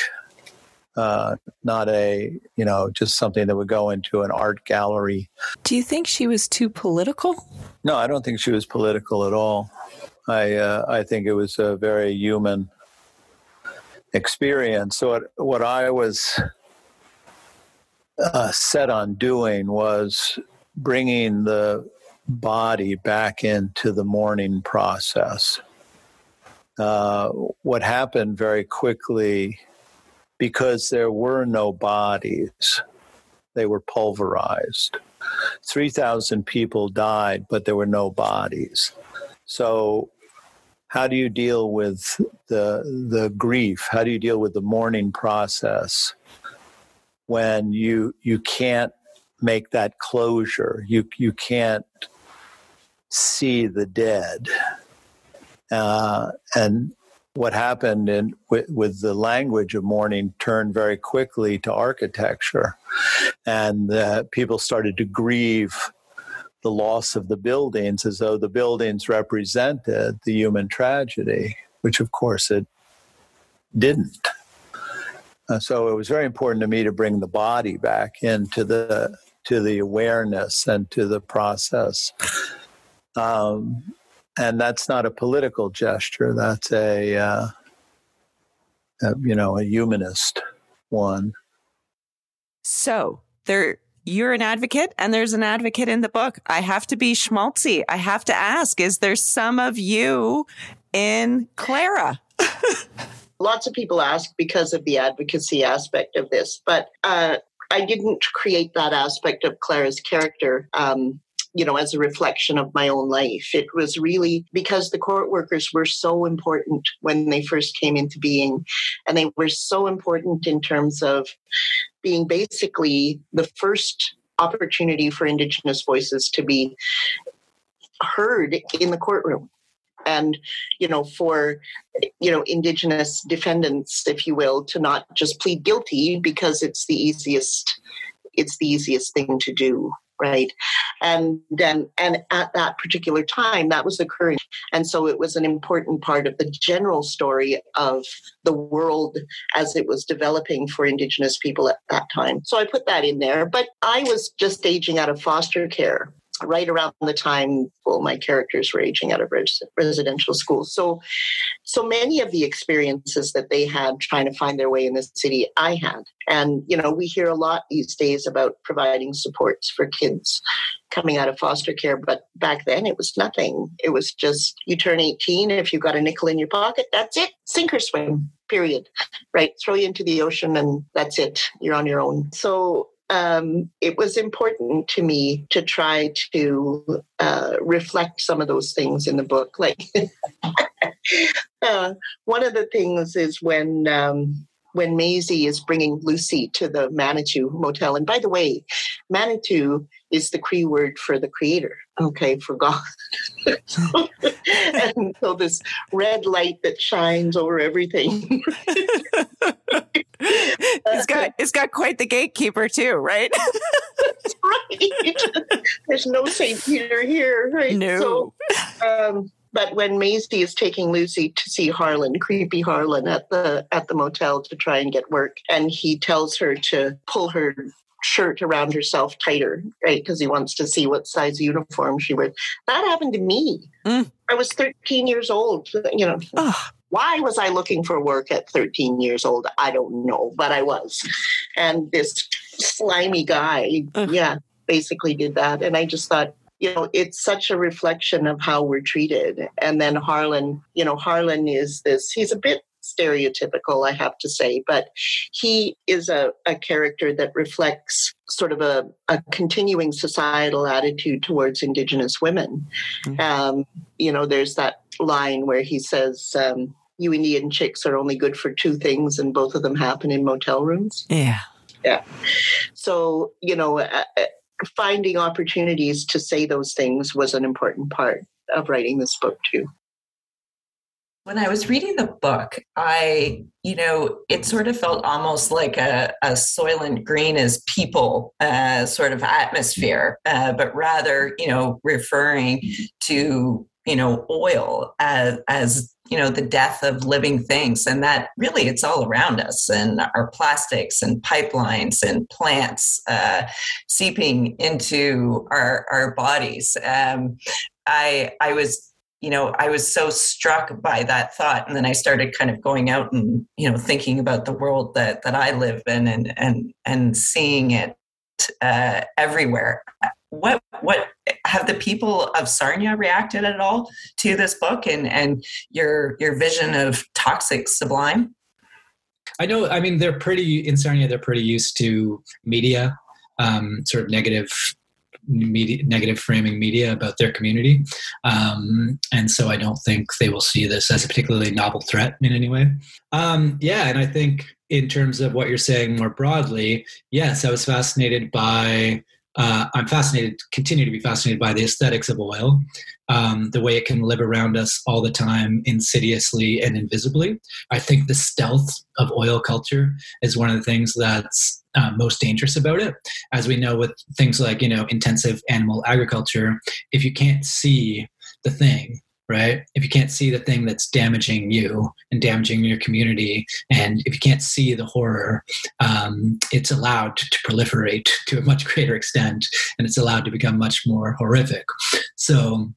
Speaker 2: uh, not a you know just something that would go into an art gallery.
Speaker 1: Do you think she was too political?
Speaker 2: No, I don't think she was political at all. I uh, I think it was a very human experience. So what what I was uh, set on doing was bringing the body back into the mourning process uh, what happened very quickly, because there were no bodies, they were pulverized. 3,000 people died, but there were no bodies. So, how do you deal with the, the grief? How do you deal with the mourning process when you you can't make that closure. You you can't see the dead. Uh, and what happened in, with, with, the language of mourning turned very quickly to architecture, and uh, people started to grieve the loss of the buildings as though the buildings represented the human tragedy, which of course it didn't. Uh, so it was very important to me to bring the body back into the to the awareness and to the process. Um, and that's not a political gesture. That's a, uh, a you know a humanist one.
Speaker 1: So there you're an advocate and there's an advocate in the book. I have to be schmaltzy. I have to ask, is there some of you in Clara?
Speaker 3: Lots of people ask because of the advocacy aspect of this, but uh, I didn't create that aspect of Clara's character. Um, you know, as a reflection of my own life. It was really because the court workers were so important when they first came into being. And they were so important in terms of being basically the first opportunity for Indigenous voices to be heard in the courtroom and you know for you know indigenous defendants if you will to not just plead guilty because it's the easiest it's the easiest thing to do right? And then and at that particular time that was occurring. And so it was an important part of the general story of the world as it was developing for indigenous people at that time. So i put that in there but i was just aging out of foster care right around the time well my characters were aging out of res- residential schools so so many of the experiences that they had trying to find their way in the city i had. And you know we hear a lot these days about providing supports for kids coming out of foster care but back then it was nothing. It was just you turn 18 if you've got a nickel in your pocket that's it sink or swim period. Right? Throw you into the ocean and that's it. You're on your own. So um, it was important to me to try to uh, reflect some of those things in the book. Like uh, one of the things is when um, when Maisie is bringing Lucy to the Manitou Motel. And by the way, Manitou is the Cree word for the creator, okay, for God. and so this red light that shines over everything.
Speaker 1: it's got it's got quite the gatekeeper too, right?
Speaker 3: That's right. There's no Saint Peter here, right?
Speaker 1: No.
Speaker 3: So, um, but when Maisie is taking Lucy to see Harlan, creepy Harlan, at the at the motel to try and get work, and he tells her to pull her shirt around herself tighter, right? Because he wants to see what size uniform she wears. That happened to me. Mm. I was 13 years old. You know, oh. why was I looking for work at 13 years old? I don't know, but I was. And this slimy guy, yeah, basically did that. And I just thought, you know, it's such a reflection of how we're treated. And then Harlan, you know, Harlan is this, he's a bit stereotypical, I have to say, but he is a, a character that reflects sort of a, a continuing societal attitude towards Indigenous women. Mm-hmm. Um, you know, there's that line where he says, um, you Indian chicks are only good for two things, and both of them happen in motel rooms.
Speaker 1: Yeah.
Speaker 3: Yeah. So, you know, uh, uh finding opportunities to say those things was an important part of writing this book too.
Speaker 5: When I was reading the book, I, you know, it sort of felt almost like a, a Soylent Green as people uh, sort of atmosphere, uh, but rather, you know, referring to, you know, oil as, as you know the death of living things and that really it's all around us and our plastics and pipelines and plants uh, seeping into our our bodies. Um, i i was you know i was so struck by that thought and then i started kind of going out and you know thinking about the world that that i live in and and and seeing it uh, everywhere what what have the people of Sarnia reacted at all to this book and and your your vision of toxic sublime?
Speaker 6: I know. I mean, they're pretty in Sarnia. They're pretty used to media, um, sort of negative media, negative framing media about their community, um, and so I don't think they will see this as a particularly novel threat in any way. Um, yeah, and I think in terms of what you're saying more broadly, yes, I was fascinated by. Uh, I'm fascinated, continue to be fascinated by the aesthetics of oil, um, the way it can live around us all the time, insidiously and invisibly. I think the stealth of oil culture is one of the things that's uh, most dangerous about it. As we know with things like you know intensive animal agriculture, if you can't see the thing, right? If you can't see the thing that's damaging you and damaging your community, and if you can't see the horror, um, it's allowed to, proliferate to a much greater extent, and it's allowed to become much more horrific. So,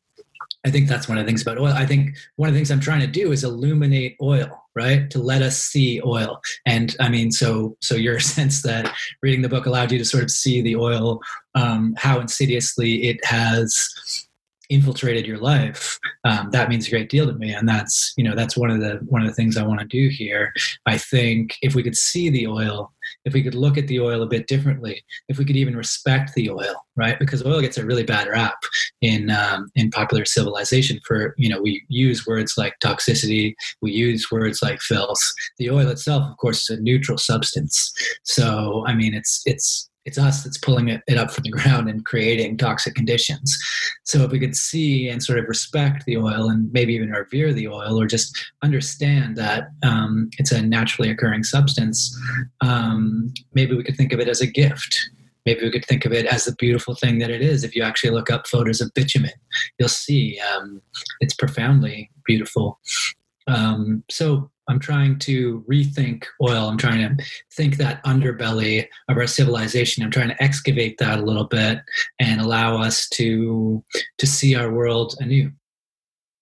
Speaker 6: I think that's one of the things about oil. I think one of the things I'm trying to do is illuminate oil, right? To let us see oil. And I mean, so so your sense that reading the book allowed you to sort of see the oil, um, how insidiously it has infiltrated your life um, that means a great deal to me. And that's you know that's one of the one of the things i want to do here. I think if we could see the oil if we could look at the oil a bit differently if we could even respect the oil right? Because oil gets a really bad rap in um, in popular civilization for you know we use words like toxicity we use words like filth. The oil itself of course is a neutral substance. So i mean it's it's it's us that's pulling it, it up from the ground and creating toxic conditions. So if we could see and sort of respect the oil and maybe even revere the oil or just understand that um, it's a naturally occurring substance, um, maybe we could think of it as a gift. Maybe we could think of it as the beautiful thing that it is. If you actually look up photos of bitumen, you'll see um, it's profoundly beautiful. Um, so I'm trying to rethink oil. I'm trying to think that underbelly of our civilization. I'm trying to excavate that a little bit and allow us to to see our world anew.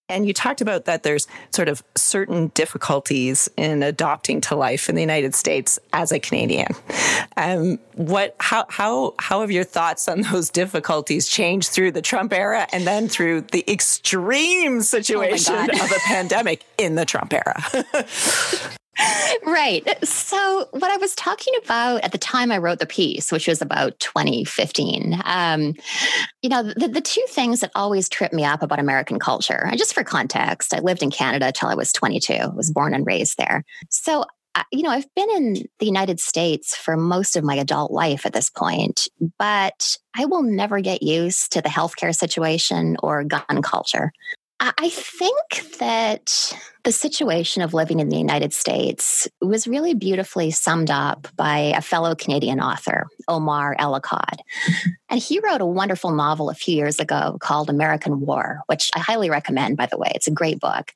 Speaker 1: And you talked about that there's sort of certain difficulties in adopting to life in the United States as a Canadian. Um, what, how, how, how have your thoughts on those difficulties changed through the Trump era and then through the extreme situation oh of a pandemic in the Trump era?
Speaker 7: right. So, what I was talking about at the time I wrote the piece, which was about 2015, um, you know, the, the two things that always trip me up about American culture, and just for context, I lived in Canada till I was 22, I was born and raised there. So, you know, I've been in the United States for most of my adult life at this point, but I will never get used to the healthcare situation or gun culture. I think that the situation of living in the United States was really beautifully summed up by a fellow Canadian author, Omar El-Akkad. And he wrote a wonderful novel a few years ago called American War, which I highly recommend, by the way. It's a great book.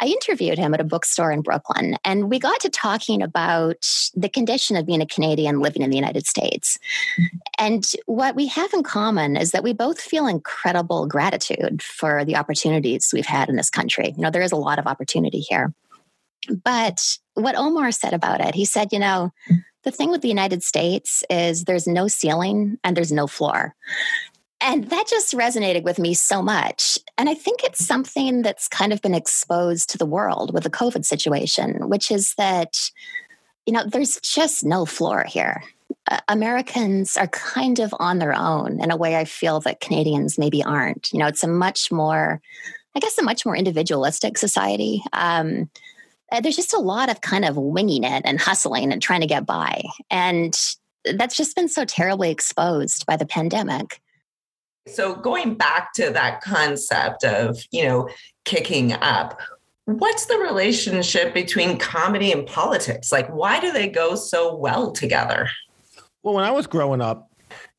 Speaker 7: I interviewed him at a bookstore in Brooklyn, and we got to talking about the condition of being a Canadian living in the United States. And what we have in common is that we both feel incredible gratitude for the opportunities we've had in this country. You know, there is a lot of opportunity opportunity here. But what Omar said about it, he said, you know, the thing with the United States is there's no ceiling and there's no floor. And that just resonated with me so much. And I think it's something that's kind of been exposed to the world with the COVID situation, which is that, you know, there's just no floor here. Uh, Americans are kind of on their own in a way I feel that Canadians maybe aren't. You know, it's a much more I guess, a much more individualistic society. Um, uh, there's just a lot of kind of winging it and hustling and trying to get by. And that's just been so terribly exposed by the pandemic.
Speaker 5: So, going back to that concept of, you know, kicking up, what's the relationship between comedy and politics? Like, why do they go so well together?
Speaker 8: Well, when I was growing up,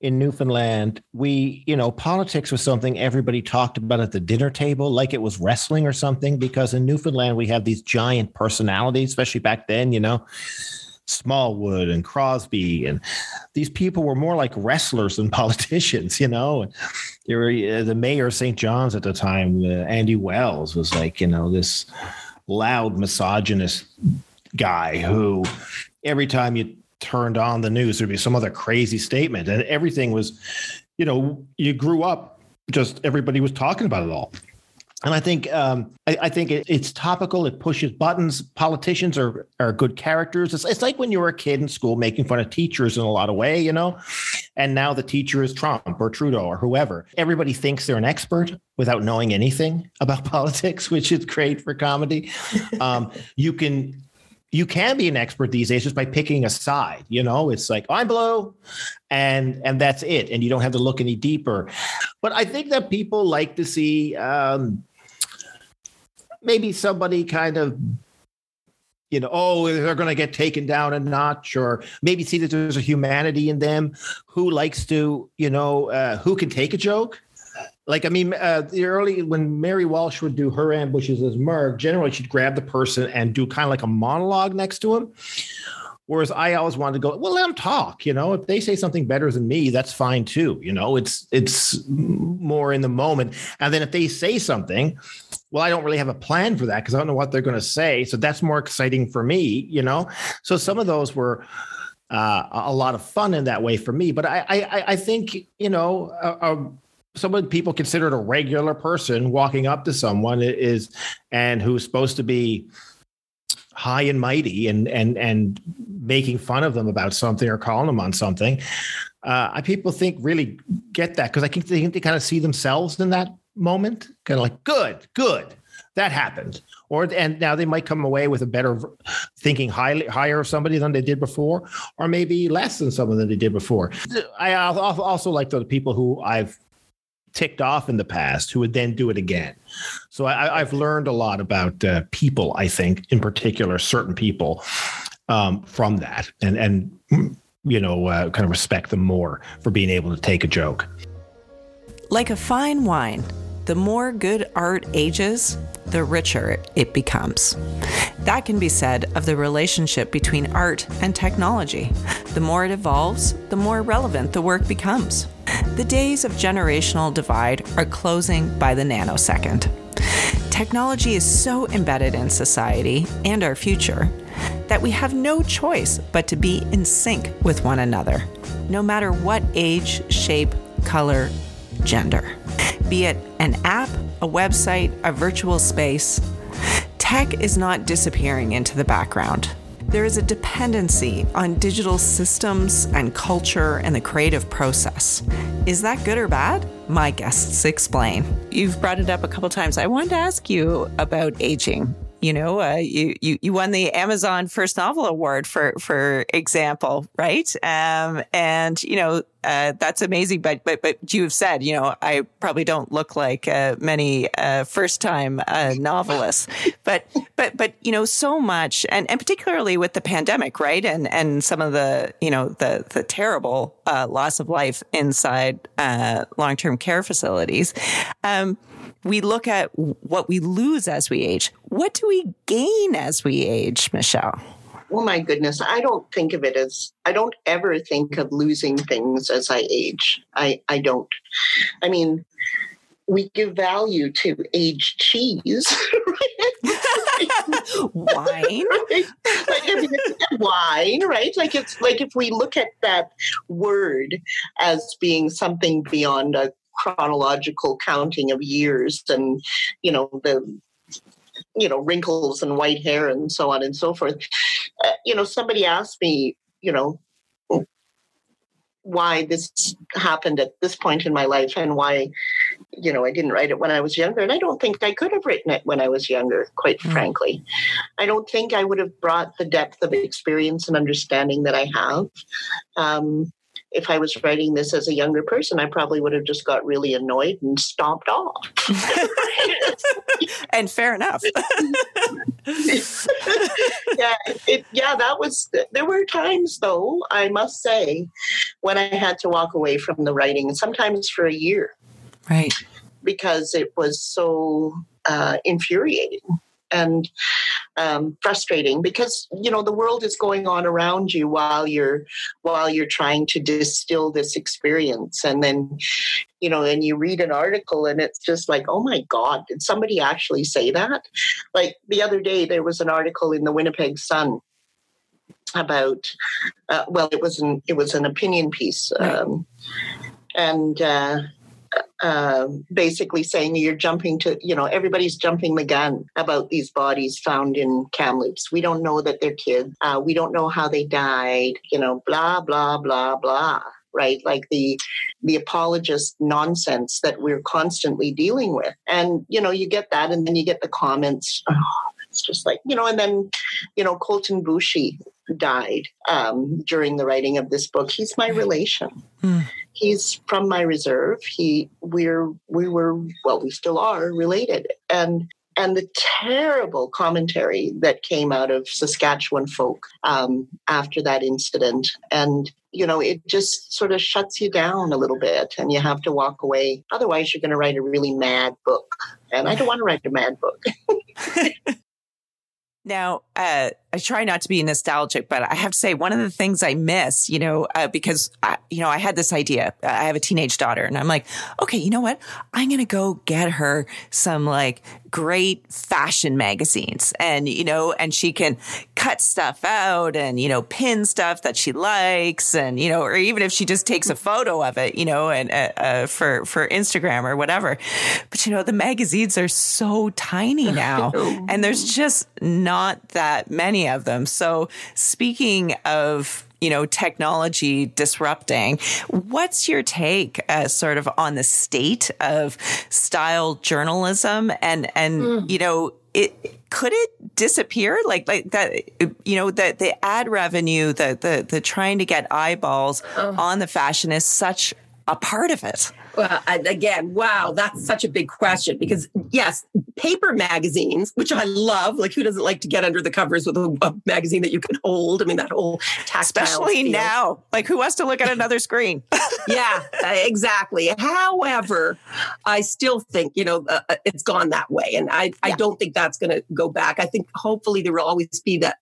Speaker 8: in Newfoundland, we, you know, politics was something everybody talked about at the dinner table, like it was wrestling or something, because in Newfoundland, we have these giant personalities, especially back then, you know, Smallwood and Crosbie. And these people were more like wrestlers than politicians, you know. They were, uh, the mayor of St. John's at the time, uh, Andy Wells, was like, you know, this loud misogynist guy who every time you turned on the news, there'd be some other crazy statement, and everything was, you know, you grew up just everybody was talking about it all. And I think um, I, I, think it, it's topical. It pushes buttons. Politicians are are good characters. It's, it's like when you were a kid in school making fun of teachers in a lot of way, you know. And now the teacher is Trump or Trudeau or whoever. Everybody thinks they're an expert without knowing anything about politics, which is great for comedy. Um, you can you can be an expert these days just by picking a side. You know, it's like I'm blue, and and that's it, and you don't have to look any deeper. But I think that people like to see um, maybe somebody kind of. You know, oh, they're going to get taken down a notch, or maybe see that there's a humanity in them who likes to, you know, uh, who can take a joke like I mean, uh, the early when Mary Walsh would do her ambushes as Marg, generally she'd grab the person and do kind of like a monologue next to him. Whereas I always wanted to go, well, let them talk. You know, if they say something better than me, that's fine too. You know, it's it's more in the moment. And then if they say something, well, I don't really have a plan for that because I don't know what they're going to say. So that's more exciting for me. You know, so some of those were. Uh, a lot of fun in that way for me, but I, I, I think you know, a, a someone people considered a regular person walking up to someone is and who's supposed to be high and mighty and and and making fun of them about something or calling them on something uh, people think really get that because i think they, they kind of see themselves in that moment kind of like good good that happened. Or and now they might come away with a better thinking highly higher of somebody than they did before or maybe less than someone than they did before. I also like the people who i've ticked off in the past who would then do it again. So I, have learned a lot about uh, people. I think, in particular, certain people um, from that, and and you know, uh, kind of respect them more for being able to take a joke.
Speaker 1: Like a fine wine, the more good art ages, the richer it becomes. That can be said of the relationship between art and technology. The more it evolves, the more relevant the work becomes. The days of generational divide are closing by the nanosecond. Technology is so embedded in society and our future that we have no choice but to be in sync with one another, no matter what age, shape, color, gender. Be it an app, a website, a virtual space, tech is not disappearing into the background. There is a dependency on digital systems and culture and the creative process. Is that good or bad? My guests explain. You've brought it up a couple times. I wanted to ask you about aging you know, uh, you, you, you won the Amazon First Novel Award for, for example, right? Um, and, you know, uh, that's amazing. But, but, but you've said, you know, I probably don't look like uh, many uh, first time uh, novelists, but, but, but, you know, so much, and, and particularly with the pandemic, right? And, and some of the, you know, the, the terrible uh, loss of life inside long term care facilities. Um, we look at what we lose as we age. What do we gain as we age, Michelle?
Speaker 3: Well, my goodness. I don't think of it as, I don't ever think of losing things as I age. I, I don't. I mean, we give value to aged cheese.
Speaker 1: wine
Speaker 3: right? like if wine right like it's like if we look at that word as being something beyond a chronological counting of years and you know the you know wrinkles and white hair and so on and so forth. Uh, you know somebody asked me you know why this happened at this point in my life and why you know i didn't write it when i was younger. And i don't think i could have written it when i was younger quite mm. frankly. I don't think i would have brought the depth of experience and understanding that i have. Um, if I was writing this as a younger person, I probably would have just got really annoyed and stomped off.
Speaker 1: and fair enough.
Speaker 3: yeah, it, yeah, that was. There were times, though, I must say, when I had to walk away from the writing, sometimes for a year,
Speaker 1: right,
Speaker 3: because it was so uh, infuriating and um, frustrating because you know the world is going on around you while you're while you're trying to distill this experience. And then you know and you read an article and it's just like oh my god did somebody actually say that? Like the other day there was an article in the winnipeg sun about uh, well it was an it was an opinion piece um, and uh, uh, basically saying you're jumping to, you know, everybody's jumping the gun about these bodies found in Kamloops. We don't know that they're kids. Uh, we don't know how they died, you know, blah, blah, blah, blah right like the the apologist nonsense that we're constantly dealing with and you know you get that and then you get the comments oh, It's just like, you know, and then, you know, Colten Boushie died um, during the writing of this book. He's my relation. Mm. He's from my reserve. He we're we were well, we still are related. And and the terrible commentary that came out of Saskatchewan folk um, after that incident. And, you know, it just sort of shuts you down a little bit and you have to walk away. Otherwise, you're going to write a really mad book. And I don't want to write a mad book.
Speaker 1: Now, uh, I try not to be nostalgic, but I have to say one of the things I miss, you know, uh, because I, you know I had this idea. I have a teenage daughter, and I'm like, okay, you know what? I'm gonna go get her some like great fashion magazines, and you know, and she can cut stuff out and you know pin stuff that she likes, and you know, or even if she just takes a photo of it, you know, and uh, uh for for Instagram or whatever. But you know, the magazines are so tiny now, and there's just not not that many of them. So speaking of you know technology disrupting what's your take uh, sort of on the state of style journalism and and mm. you know it could it disappear like like that you know the the ad revenue the the the trying to get eyeballs oh. on the fashion is such a part of it
Speaker 4: well, again, wow, that's such a big question because yes, paper magazines, which I love. Like, who doesn't like to get under the covers with a, a magazine that you can hold? I mean, that whole tactile.
Speaker 1: Especially now, like, who wants to look at another screen?
Speaker 4: yeah, exactly. However, I still think you know uh, uh, it's gone that way, and I yeah. I don't think that's going to go back. I think hopefully there will always be that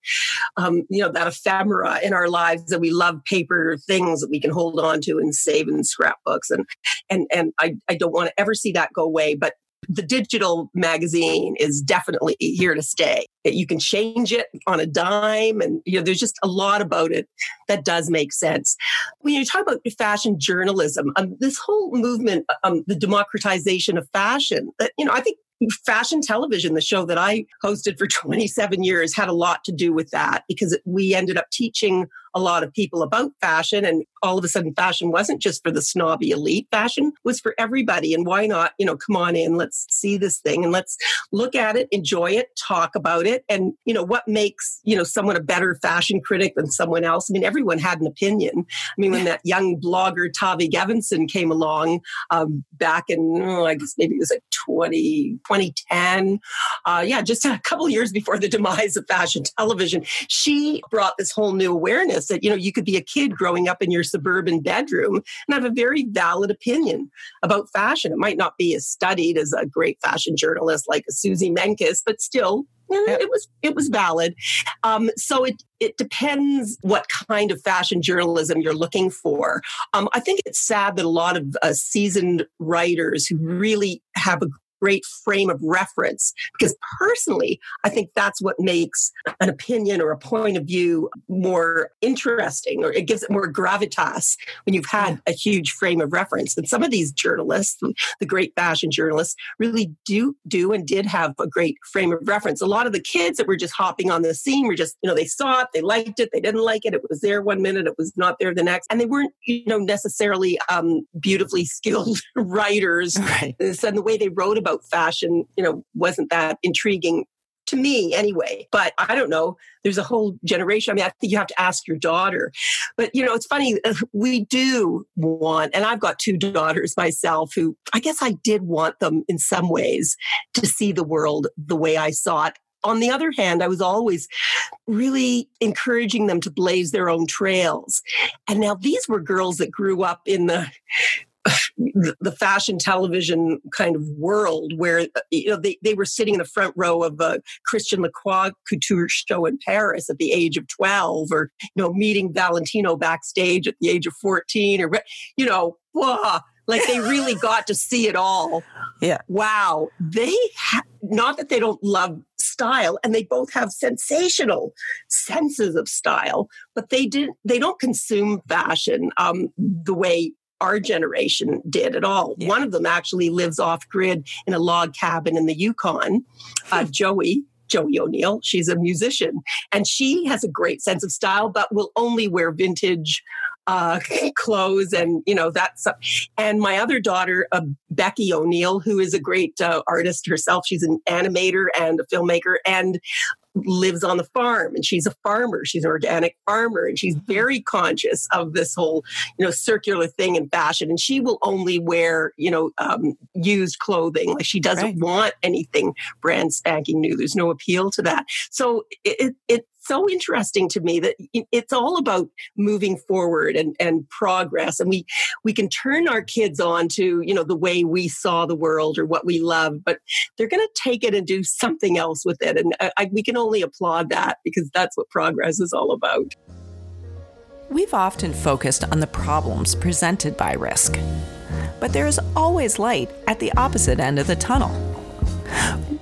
Speaker 4: um, you know that ephemera in our lives that we love paper things that we can hold on to and save in scrapbooks and and and and I, I don't want to ever see that go away. But the digital magazine is definitely here to stay. You can change it on a dime, and you know there's just a lot about it that does make sense. When you talk about fashion journalism, um, this whole movement, um, the democratization of fashion, that you know, I think fashion television, the show that I hosted for 27 years, had a lot to do with that because we ended up teaching a lot of people about fashion and all of a sudden fashion wasn't just for the snobby elite. Fashion was for everybody. And why not you know come on in let's see this thing and let's look at it enjoy it talk about it. And you know what makes you know someone a better fashion critic than someone else? I mean everyone had an opinion. I mean when that young blogger tavi gevinson came along um, back in oh, i guess maybe it was like 20 2010 uh, yeah just a couple years before the demise of fashion television she brought this whole new awareness that, you know, you could be a kid growing up in your suburban bedroom and have a very valid opinion about fashion. It might not be as studied as a great fashion journalist like Suzy Menkes, but still, it was it was valid. Um, so it it depends what kind of fashion journalism you're looking for. Um, I think it's sad that a lot of uh, seasoned writers who really have a great frame of reference. Because personally, I think that's what makes an opinion or a point of view more interesting, or it gives it more gravitas when you've had a huge frame of reference. And some of these journalists, the great fashion journalists, really do do and did have a great frame of reference. A lot of the kids that were just hopping on the scene were just, you know, they saw it, they liked it, they didn't like it, it was there one minute, it was not there the next, and they weren't, you know, necessarily um, beautifully skilled writers. Right. And the way they wrote about about fashion, you know, wasn't that intriguing to me anyway. But I don't know. There's a whole generation. I mean, I think you have to ask your daughter. But, you know, it's funny. We do want, and I've got two daughters myself who I guess I did want them in some ways to see the world the way I saw it. On the other hand, I was always really encouraging them to blaze their own trails. And now these were girls that grew up in the the fashion television kind of world where you know they, they were sitting in the front row of a Christian Lacroix couture show in Paris at the age of 12 or you know meeting Valentino backstage at the age of 14 or you know wah, like they really got to see it all.
Speaker 1: Yeah.
Speaker 4: Wow. They ha- not that they don't love style and they both have sensational senses of style but they didn't they don't consume fashion um, the way our generation did at all. Yeah. One of them actually lives off grid in a log cabin in the Yukon. Uh, hmm. Joey, Joey O'Neill. She's a musician and she has a great sense of style, but will only wear vintage uh, clothes and you know that's and my other daughter uh, Bekky o'neill who is a great uh, artist herself she's an animator and a filmmaker and lives on the farm and she's a farmer. She's an organic farmer and she's very conscious of this whole you know circular thing in fashion. And she will only wear you know um, used clothing. Like she doesn't right. want anything brand spanking new. There's no appeal to that. So it, it so interesting to me that it's all about moving forward and, and progress. And we we can turn our kids on to you know the way we saw the world or what we love but they're going to take it and do something else with it. And I, we can only applaud that because that's what progress is all about.
Speaker 1: We've often focused on the problems presented by risk but there is always light at the opposite end of the tunnel.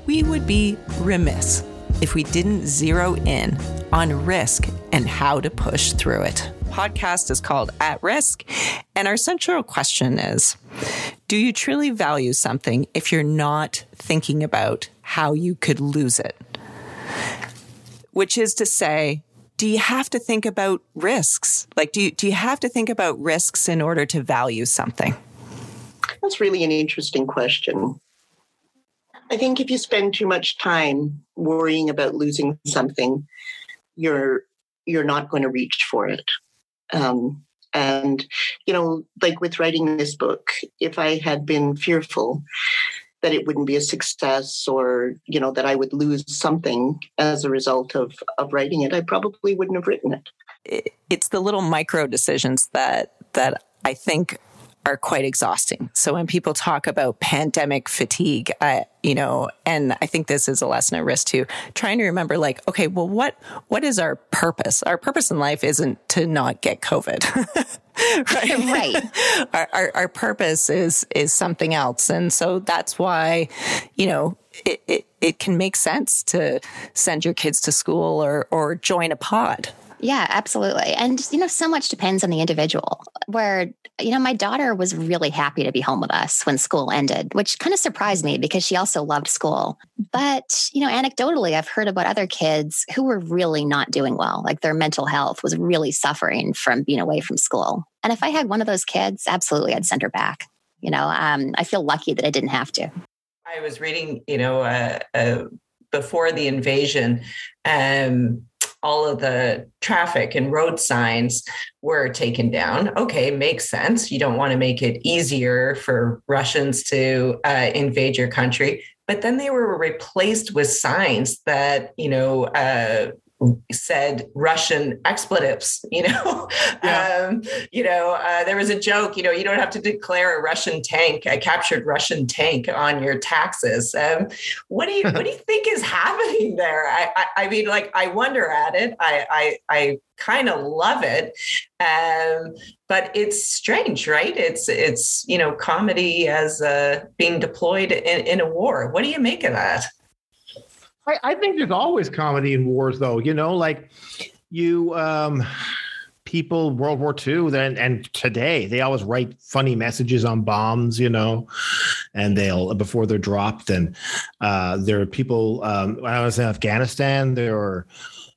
Speaker 1: We would be remiss if we didn't zero in on risk and how to push through it. Podcast is called At Risk, and our central question is Do you truly value something if you're not thinking about how you could lose it? Which is to say, do you have to think about risks? Like, do you, do you have to think about risks in order to value something?
Speaker 3: That's really an interesting question. I think if you spend too much time worrying about losing something, you're you're not going to reach for it. Um, and you know, like with writing this book, if I had been fearful that it wouldn't be a success or you know that I would lose something as a result of of writing it, I probably wouldn't have written it.
Speaker 1: It's the little micro decisions that that I think are quite exhausting. So when people talk about pandemic fatigue, I, you know, and I think this is a lesson at risk too, trying to remember like, okay, well, what, what is our purpose? Our purpose in life isn't to not get COVID. right.
Speaker 7: right.
Speaker 1: Our, our, our, purpose is, is something else. And so that's why, you know, it, it, it can make sense to send your kids to school or, or join a pod.
Speaker 7: Yeah, absolutely. And, you know, so much depends on the individual. Where, you know, my daughter was really happy to be home with us when school ended, which kind of surprised me because she also loved school. But, you know, anecdotally, I've heard about other kids who were really not doing well. Like their mental health was really suffering from being away from school. And if I had one of those kids, absolutely, I'd send her back. You know, um, I feel lucky that I didn't have to.
Speaker 5: I was reading, you know, uh, uh, before the invasion, um, all of the traffic and road signs were taken down. Okay, makes sense. You don't want to make it easier for Russians to uh, invade your country. But then they were replaced with signs that, you know, uh, said Russian expletives. You know, yeah. um, you know, uh, there was a joke. You know, you don't have to declare a Russian tank, a captured Russian tank, on your taxes. Um, what do you What do you think is happening there? I, I, I mean, like, I wonder at it. I, I, I kind of love it, um, but it's strange, right? It's it's you know, comedy as uh, being deployed in, in a war. What do you make of that?
Speaker 8: I, I think there's always comedy in wars, though. You know, like you um people world war ii then and today they always write funny messages on bombs you know and they'll before they're dropped and uh there are people um when i was in afghanistan there were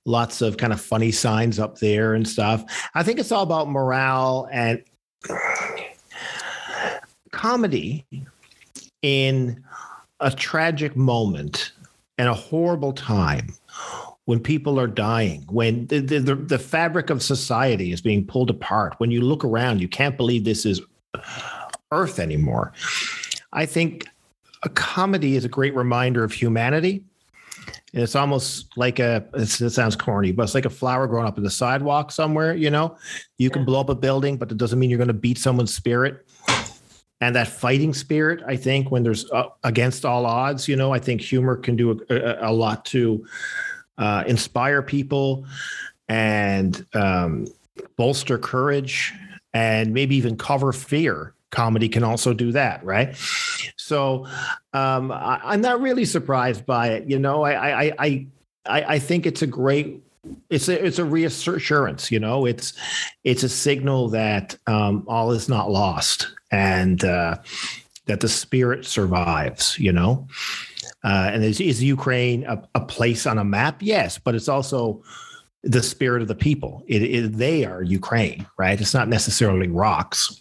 Speaker 8: lots of kind of funny signs up there and stuff i think it's all about morale and comedy in a tragic moment and a horrible time when people are dying, when the, the, the, fabric of society is being pulled apart, when you look around, you can't believe this is Earth anymore. I think a comedy is a great reminder of humanity. It's almost like a, it sounds corny, but it's like a flower growing up in the sidewalk somewhere, you know? You can blow up a building, but it doesn't mean you're going to beat someone's spirit and that fighting spirit i think when there's uh, against all odds you know i think humor can do a, a, a lot to uh, inspire people and um, bolster courage and maybe even cover fear. Comedy can also do that right? So um, I, am not really surprised by it you know? I, I i i think it's a great it's a it's a reassurance you know? It's it's a signal that um, all is not lost and uh, that the spirit survives you know uh, and is, is ukraine a, a place on a map yes but it's also the spirit of the people. It, it, they are Ukraine, right? It's not necessarily rocks.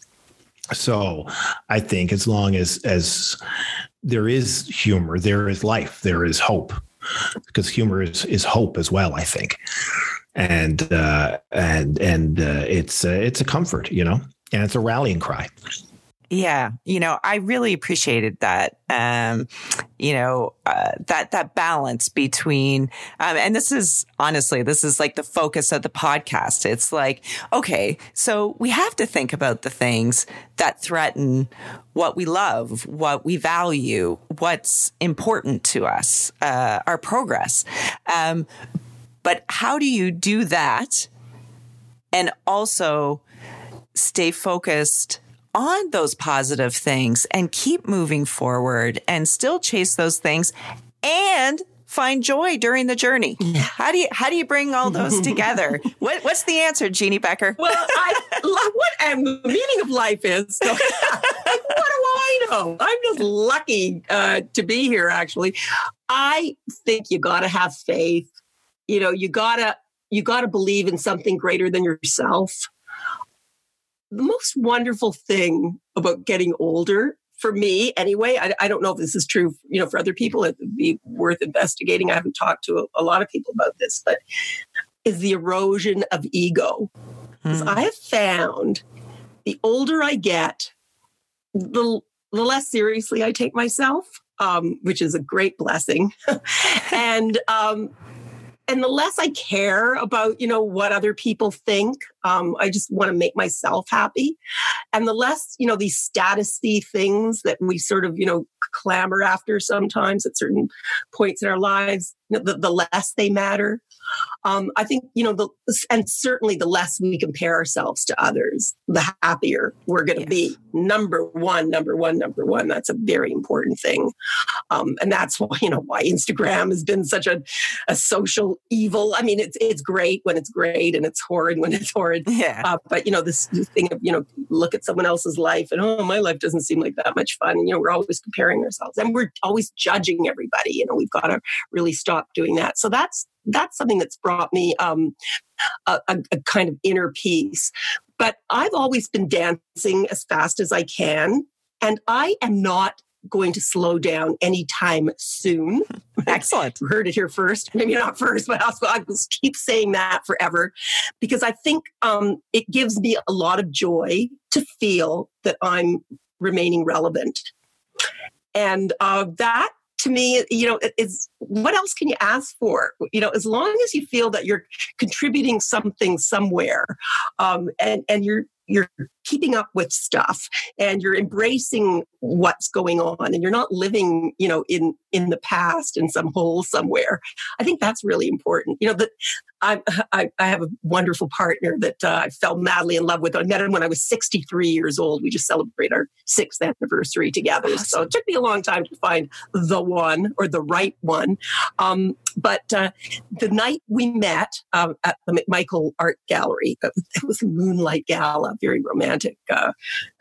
Speaker 8: So I think as long as as there is humor, there is life, there is hope, because humor is is hope as well. I think, and uh, and and uh, it's uh, it's a comfort, you know, and it's a rallying cry.
Speaker 1: Yeah, you know, I really appreciated that. Um, you know, uh, that that balance between, um, and this is honestly, this is like the focus of the podcast. It's like, okay, so we have to think about the things that threaten what we love, what we value, what's important to us, uh, our progress. Um, but how do you do that, and also stay focused? On those positive things and keep moving forward and still chase those things and find joy during the journey. How do you how do you bring all those together? what what's the answer, Jeanne Beker?
Speaker 4: Well, I what um, the meaning of life is. So, what do I know? I'm just lucky uh, to be here. Actually, I think you got to have faith. You know, you gotta you gotta believe in something greater than yourself the most wonderful thing about getting older for me anyway I, I, don't know if this is true you know for other people it would be worth investigating. I haven't talked to a, a lot of people about this but is the erosion of ego. Mm. i have found the older i get the, the less seriously i take myself um, which is a great blessing. And um, and the less I care about, you know, what other people think, um, I just want to make myself happy. And the less, you know, these statusy things that we sort of, you know, clamor after sometimes at certain points in our lives, the, the less they matter. Um, I think, you know, the, and certainly the less we compare ourselves to others, the happier we're going to yes. be. Number one, number one, number one. That's a very important thing. Um, and that's why, you know, why Instagram has been such a, a social evil. I mean, it's, it's great when it's great and it's horrid when it's horrid.
Speaker 1: Yeah. Uh,
Speaker 4: but, you know, this thing of, you know, look at someone else's life and, oh, my life doesn't seem like that much fun. And, you know, we're always comparing ourselves and we're always judging everybody. You know, we've got to really stop doing that. So that's, that's something that's brought me um, a, a, kind of inner peace. But I've always been dancing as fast as I can, and I am not going to slow down anytime soon.
Speaker 1: Excellent.
Speaker 4: Heard it here first. Maybe not first, but also I will keep saying that forever because I think um, it gives me a lot of joy to feel that I'm remaining relevant. And uh, that to me, you know, is what else can you ask for? You know, as long as you feel that you're contributing something somewhere, um, and and you're you're keeping up with stuff and you're embracing what's going on and you're not living you know in in the past in some hole somewhere i think that's really important you know that I, I, I have a wonderful partner that uh, I fell madly in love with. I met him when I was 63 years old. We just celebrated our sixth anniversary together. Awesome. So it took me a long time to find the one or the right one. Um, but uh, the night we met uh, at the McMichael Art Gallery, uh, it was a moonlight gala, very romantic uh,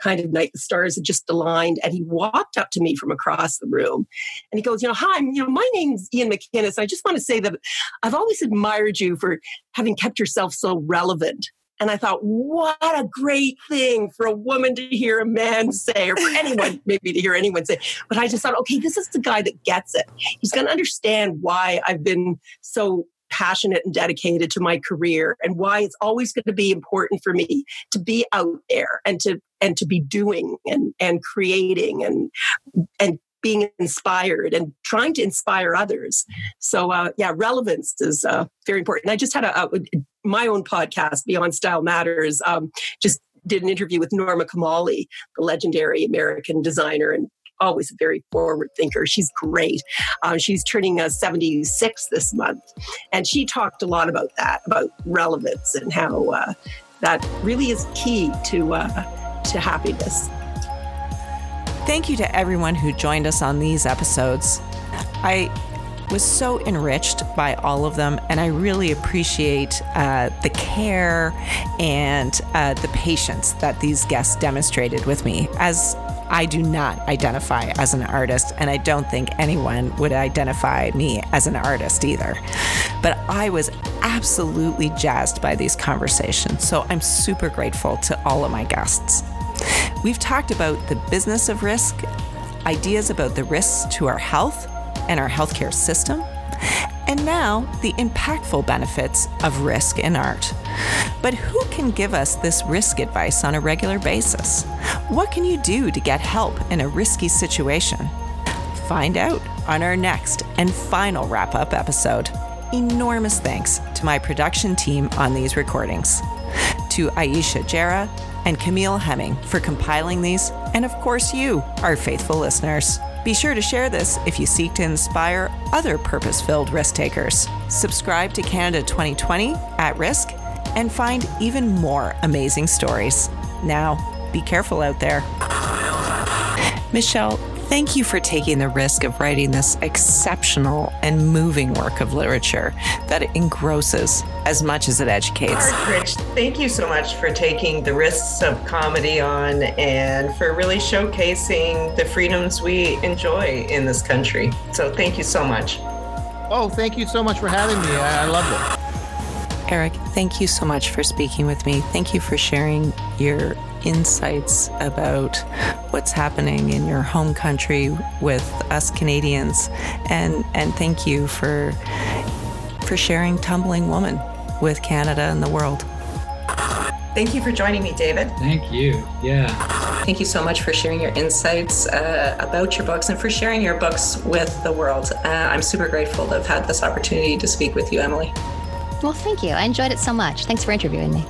Speaker 4: kind of night. The stars had just aligned, and he walked up to me from across the room, and he goes, "You know, hi, you know, my name's Ian McInnes. I just want to say that I've always admired you for having kept yourself so relevant." And I thought, what a great thing for a woman to hear a man say, or for anyone maybe to hear anyone say. But I just thought, okay, this is the guy that gets it. He's going to understand why I've been so passionate and dedicated to my career and why it's always going to be important for me to be out there and to and to be doing and and creating and and being inspired and trying to inspire others. So uh, yeah, relevance is uh, very important. I just had a, a, my own podcast, Beyond Style Matters. Um, just did an interview with Norma Kamali, the legendary American designer and always a very forward thinker. She's great. Uh, she's turning uh, 76 this month. And she talked a lot about that, about relevance and how uh, that really is key to, uh, to happiness.
Speaker 1: Thank you to everyone who joined us on these episodes. I was so enriched by all of them, and I really appreciate uh, the care and uh, the patience that these guests demonstrated with me. As I do not identify as an artist, and I don't think anyone would identify me as an artist either. But I was absolutely jazzed by these conversations, so I'm super grateful to all of my guests. We've talked about the business of risk, ideas about the risks to our health and our healthcare system, and now the impactful benefits of risk in art. But who can give us this risk advice on a regular basis? What can you do to get help in a risky situation? Find out on our next and final wrap up episode. Enormous thanks to my production team on these recordings, to Aisha Jara and Camille Hemming for compiling these, and of course, you, our faithful listeners. Be sure to share this if you seek to inspire other purpose filled risk takers. Subscribe to Canada 2020 at risk and find even more amazing stories. Now, be careful out there. Michelle, thank you for taking the risk of writing this exceptional and moving work of literature that engrosses as much as it educates.
Speaker 5: Rich, thank you so much for taking the risks of comedy on and for really showcasing the freedoms we enjoy in this country. So thank you so much.
Speaker 8: Oh, thank you so much for having me. I, I loved it.
Speaker 1: Eric, thank you so much for speaking with me. Thank you for sharing your insights about what's happening in your home country with us Canadians. And and thank you for for sharing Tumbling Woman with Canada and the world.
Speaker 5: Thank you for joining me, David.
Speaker 6: Thank you. Yeah.
Speaker 4: Thank you so much for sharing your insights uh, about your books and for sharing your books with the world. Uh, I'm super grateful to have had this opportunity to speak with you, Emily.
Speaker 7: Well, thank you. I enjoyed it so much. Thanks for interviewing me.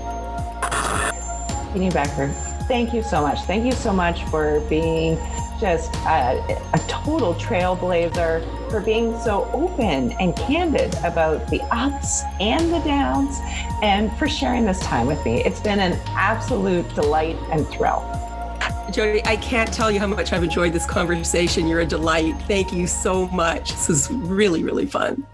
Speaker 5: Jeanne Beker, thank you so much. Thank you so much for being just a, a, total trailblazer, for being so open and candid about the ups and the downs, and for sharing this time with me. It's been an absolute delight and thrill.
Speaker 4: Jodi, I can't tell you how much I've enjoyed this conversation. You're a delight. Thank you so much. This is really, really fun.